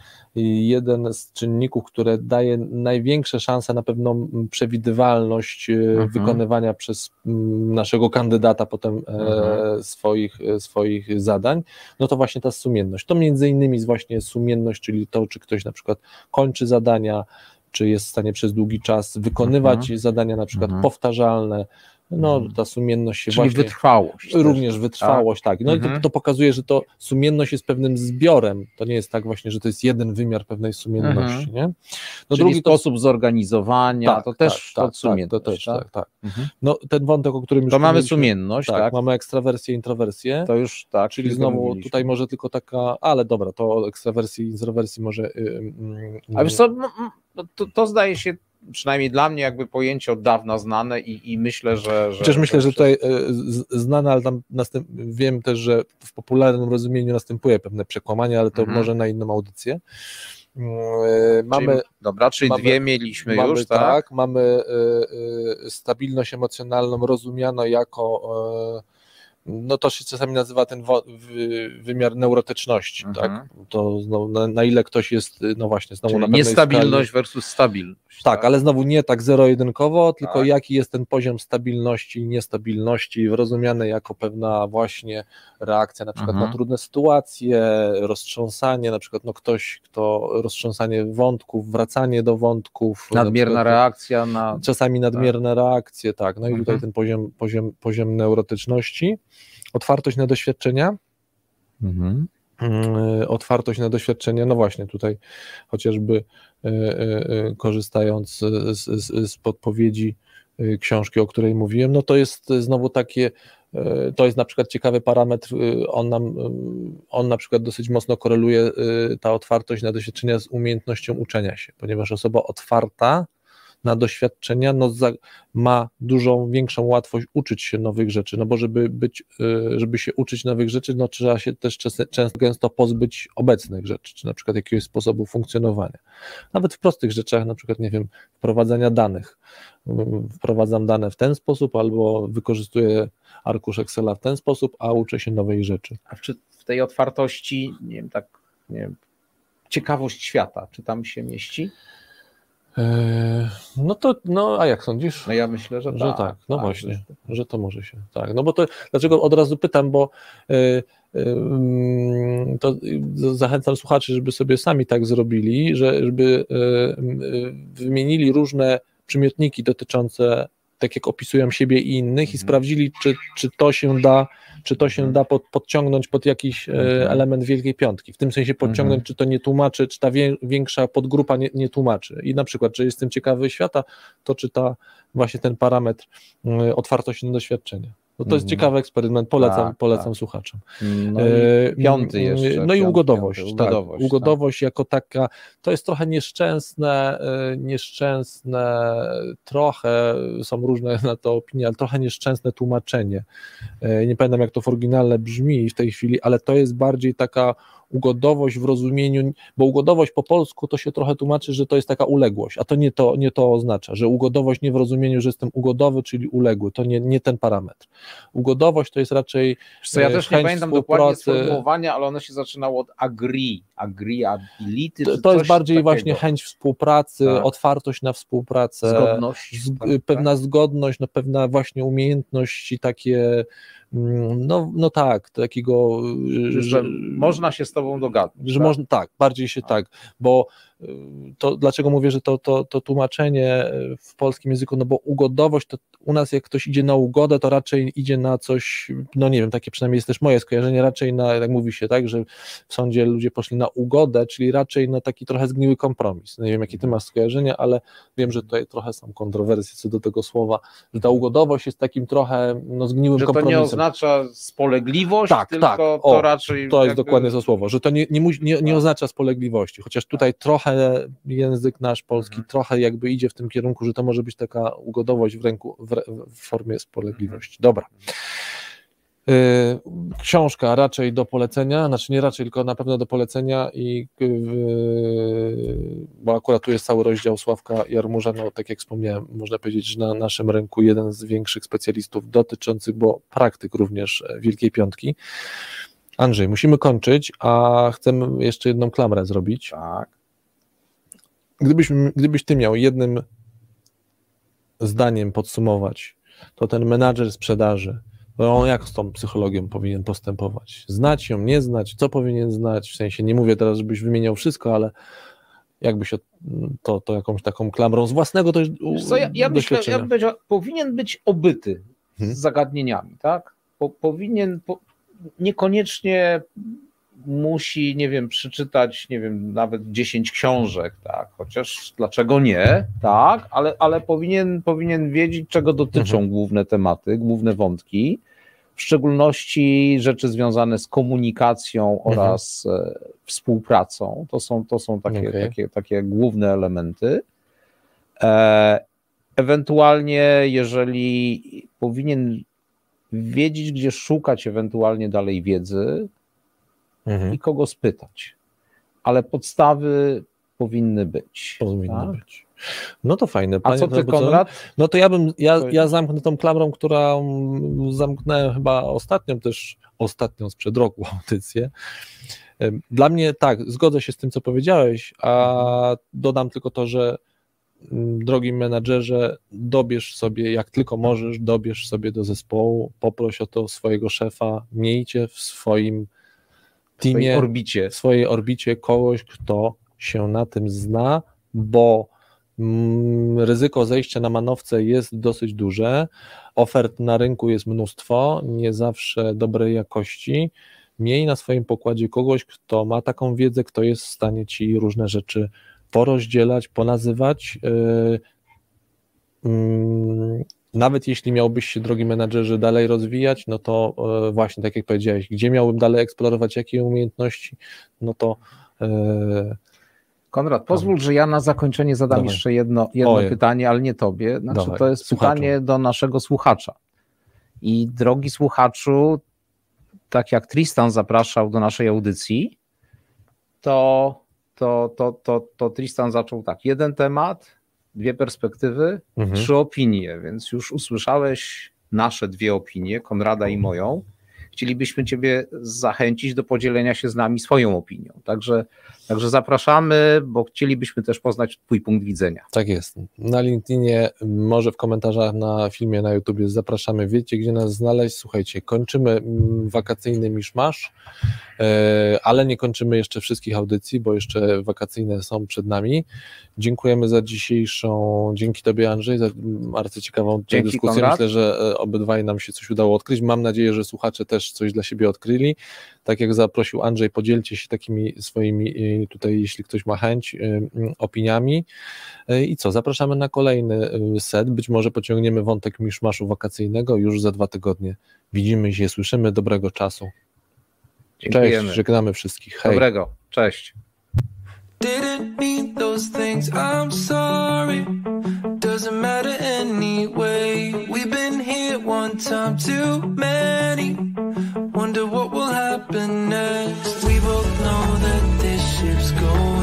jeden z czynników, które daje największe szanse na pewną przewidywalność e, mhm. wykonywania przez naszego kandydata potem mhm. swoich, swoich zadań, no to właśnie ta sumienność. To między innymi jest właśnie sumienność, czyli to, czy ktoś na przykład kończy zadania, czy jest w stanie przez długi czas wykonywać mhm. zadania na przykład mhm. powtarzalne, no mhm. ta sumienność się
Czyli
właśnie...
wytrwałość.
Również też. wytrwałość, tak. tak. No mhm. to, to, pokazuje, że to sumienność jest pewnym zbiorem, to nie jest tak właśnie, że to jest jeden wymiar pewnej sumienności, mhm. nie?
No Czyli drugi sposób to... zorganizowania, tak, to też tak, tak, sumienność,
to też, tak, tak. Mhm. No ten wątek, o którym już
To mamy sumienność, tak, tak.
Mamy ekstrawersję, introwersję.
To już tak.
Czyli znowu tutaj może tylko taka, ale dobra, to ekstrawersji, introwersji może... Yy,
yy, ale wiesz co, to, to zdaje się przynajmniej dla mnie jakby pojęcie od dawna znane i, i myślę, że... że
Chociaż myślę, że tutaj e, znane, ale tam następ, wiem też, że w popularnym rozumieniu następuje pewne przekłamanie, ale to mhm. może na inną audycję.
Mm, e, mamy, czyli, dobra, czyli mamy, dwie mieliśmy
mamy,
już, tak?
tak mamy y, y, stabilność emocjonalną rozumiano jako y, no to się czasami nazywa ten wymiar neurotyczności, tak? mhm. tak? To znowu, na, na, ile ktoś jest, no właśnie, znowu
Czyli na niestabilność skali. versus stabilność.
Tak, tak, ale znowu nie tak zero-jedynkowo, tylko tak. jaki jest ten poziom stabilności i niestabilności, rozumiany jako pewna właśnie reakcja na przykład mhm. na trudne sytuacje, roztrząsanie, na przykład no ktoś, kto roztrząsanie wątków, wracanie do wątków.
Nadmierna przykład, reakcja na...
Czasami nadmierne tak. reakcje, tak, no i mhm. tutaj ten poziom, poziom, poziom neurotyczności otwartość na doświadczenia. Mhm. Mm, otwartość na doświadczenia, no właśnie tutaj chociażby e, e, e, korzystając z, z, z podpowiedzi książki, o której mówiłem, no to jest znowu takie, to jest na przykład ciekawy parametr, on nam, on na przykład dosyć mocno koreluje ta otwartość na doświadczenia z umiejętnością uczenia się, ponieważ osoba otwarta na doświadczenia, no za, ma dużą, większą łatwość uczyć się nowych rzeczy, no bo żeby być, y, żeby się uczyć nowych rzeczy, no trzeba się też często, gęsto pozbyć obecnych rzeczy, czy na przykład jakiegoś sposobu funkcjonowania. Nawet w prostych rzeczach, na przykład, nie wiem, wprowadzania danych. Wprowadzam dane w ten sposób, albo wykorzystuję arkusz Excela w ten sposób, a uczę się nowej rzeczy.
A czy w tej otwartości, nie wiem, tak, nie wiem, ciekawość świata, czy tam się mieści?
Eee, no to, no a jak sądzisz?
No ja myślę, że,
że tak. tak. No tak, właśnie, że... że to może się. Tak, no bo to, dlaczego od razu pytam, bo yy, yy, to zachęcam słuchaczy, żeby sobie sami tak zrobili, że, żeby yy, wymienili różne przymiotniki dotyczące tak jak opisują siebie i innych i mhm. sprawdzili, czy, czy to się da, czy to się mhm. da pod, podciągnąć pod jakiś e, mhm. element Wielkiej Piątki. W tym sensie podciągnąć, czy to nie tłumaczy, czy ta wie, większa podgrupa nie, nie tłumaczy. I na przykład, czy jestem ciekawy świata, to czy ta właśnie ten parametr e, otwartości na doświadczenie. No to jest mm. ciekawy eksperyment, polecam, tak, polecam tak. słuchaczom.
No i e, piąty jeszcze.
No i ugodowość. Piąty, ugodowość, tak. ugodowość tak. jako taka, to jest trochę nieszczęsne, e, nieszczęsne, trochę, są różne na to opinie, ale trochę nieszczęsne tłumaczenie. E, nie pamiętam jak to w oryginale brzmi w tej chwili, ale to jest bardziej taka ugodowość w rozumieniu, bo ugodowość po polsku to się trochę tłumaczy, że to jest taka uległość, a to nie to, nie to oznacza, że ugodowość nie w rozumieniu, że jestem ugodowy, czyli uległy, to nie, nie ten parametr. Ugodowość to jest raczej
co, ja też nie pamiętam dokładnie sformułowania, ale ono się zaczynało od agree, agreeability.
To, to jest bardziej takiego. właśnie chęć współpracy, tak. otwartość na współpracę,
zgodność, z,
tak, pewna tak. zgodność, no pewna właśnie umiejętności takie no, no tak, takiego.
Że, że można się z tobą dogadać.
Że tak? można, tak, bardziej się tak, bo to dlaczego mówię, że to, to, to tłumaczenie w polskim języku, no bo ugodowość, to u nas jak ktoś idzie na ugodę, to raczej idzie na coś, no nie wiem, takie przynajmniej jest też moje skojarzenie, raczej na, jak mówi się, tak, że w sądzie ludzie poszli na ugodę, czyli raczej na taki trochę zgniły kompromis. No nie wiem, jakie ty masz skojarzenie, ale wiem, że tutaj trochę są kontrowersje co do tego słowa, że ta ugodowość jest takim trochę no, zgniłym
że
kompromisem.
to nie oznacza spolegliwość, tak, tylko tak. O, to raczej...
To jest dokładnie to słowo, że to nie, nie, nie, nie tak. oznacza spolegliwości, chociaż tutaj trochę trochę język nasz polski, mhm. trochę jakby idzie w tym kierunku, że to może być taka ugodowość w ręku, w, w formie spolegliwości. Mhm. Dobra. Y, książka raczej do polecenia, znaczy nie raczej, tylko na pewno do polecenia i y, bo akurat tu jest cały rozdział Sławka Jarmurza, no tak jak wspomniałem, można powiedzieć, że na naszym rynku jeden z większych specjalistów dotyczących, bo praktyk również Wielkiej Piątki. Andrzej, musimy kończyć, a chcemy jeszcze jedną klamrę zrobić.
Tak.
Gdybyś, gdybyś ty miał jednym zdaniem podsumować, to ten menadżer sprzedaży, to on jak z tą psychologią powinien postępować? Znać ją, nie znać, co powinien znać? W sensie nie mówię teraz, żebyś wymieniał wszystko, ale jakbyś to, to jakąś taką klamrą z własnego też
co, ja, ja, myślę, ja bym powiedział, powinien być obyty z zagadnieniami, tak? Po, powinien, po, niekoniecznie musi, nie wiem, przeczytać, nie wiem, nawet 10 książek, tak, chociaż dlaczego nie, tak, ale, ale powinien, powinien wiedzieć, czego dotyczą
Mhm.
główne tematy, główne wątki, w szczególności rzeczy związane z komunikacją
Mhm.
oraz e, współpracą. To są, to są takie,
Okej.
takie, takie główne elementy. E, ewentualnie, jeżeli powinien wiedzieć, gdzie szukać ewentualnie dalej wiedzy
Mhm.
i kogo spytać. Ale podstawy powinny być.
Powinno
tak?
być. No to fajne.
A
Panie
co ty? Konrad?
No to ja bym, ja, ja zamknę tą klamrą, którą zamknąłem chyba ostatnią też, ostatnią sprzed roku audycję. Dla mnie tak, zgodzę się z tym, co powiedziałeś, a dodam tylko to, że mm, drogi menadżerze, dobierz sobie, jak tylko możesz, dobierz sobie do zespołu, poproś o to swojego szefa, miejcie w swoim
W swojej
teamie
orbicie.
w swojej orbicie kogoś, kto się na tym zna, bo mm, ryzyko zejścia na manowce jest dosyć duże, ofert na rynku jest mnóstwo, nie zawsze dobrej jakości. Miej na swoim pokładzie kogoś, kto ma taką wiedzę, kto jest w stanie ci różne rzeczy porozdzielać, ponazywać. Nawet jeśli miałbyś się, drogi menadżerze, dalej rozwijać, no to e, właśnie tak jak powiedziałeś, gdzie miałbym dalej eksplorować jakie umiejętności, no to e,
Konrad, pozwól, że ja na zakończenie zadam
Dawaj.
jeszcze jedno, jedno pytanie, ale nie tobie. Znaczy,
Dawaj,
to jest
słuchaczu.
pytanie do naszego słuchacza. I drogi słuchaczu, tak jak Tristan zapraszał do naszej audycji, to, to, to, to, to Tristan zaczął tak. Jeden temat, dwie perspektywy,
mhm.
trzy opinie, więc już usłyszałeś nasze dwie opinie, Konrada i moją. Chcielibyśmy Ciebie zachęcić do podzielenia się z nami swoją opinią. Także, także zapraszamy, bo chcielibyśmy też poznać Twój punkt widzenia.
Tak jest. Na LinkedInie, może w komentarzach na filmie na YouTubie zapraszamy. Wiecie, gdzie nas znaleźć. Słuchajcie, kończymy mm, wakacyjny miszmasz, e, ale nie kończymy jeszcze wszystkich audycji, bo jeszcze wakacyjne są przed nami. Dziękujemy za dzisiejszą, dzięki Tobie Andrzej, za mm, arcyciekawą
Dzięki,
dyskusję.
Konrad.
Myślę, że e, obydwaj nam się coś udało odkryć. Mam nadzieję, że słuchacze też coś dla siebie odkryli. Tak jak zaprosił Andrzej, podzielcie się takimi swoimi, e, tutaj jeśli ktoś ma chęć, e, mm, opiniami. E, I co, zapraszamy na kolejny set. Być może pociągniemy wątek miszmaszu wakacyjnego już za dwa tygodnie. Widzimy się, słyszymy. Dobrego czasu. Cześć,
Dziękujemy.
żegnamy wszystkich. Hej.
Dobrego. Cześć.
Didn't mean those things, I'm sorry. Doesn't matter anyway. We've been here one time too many. Wonder what will happen next. We both know that this ship's going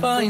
fine.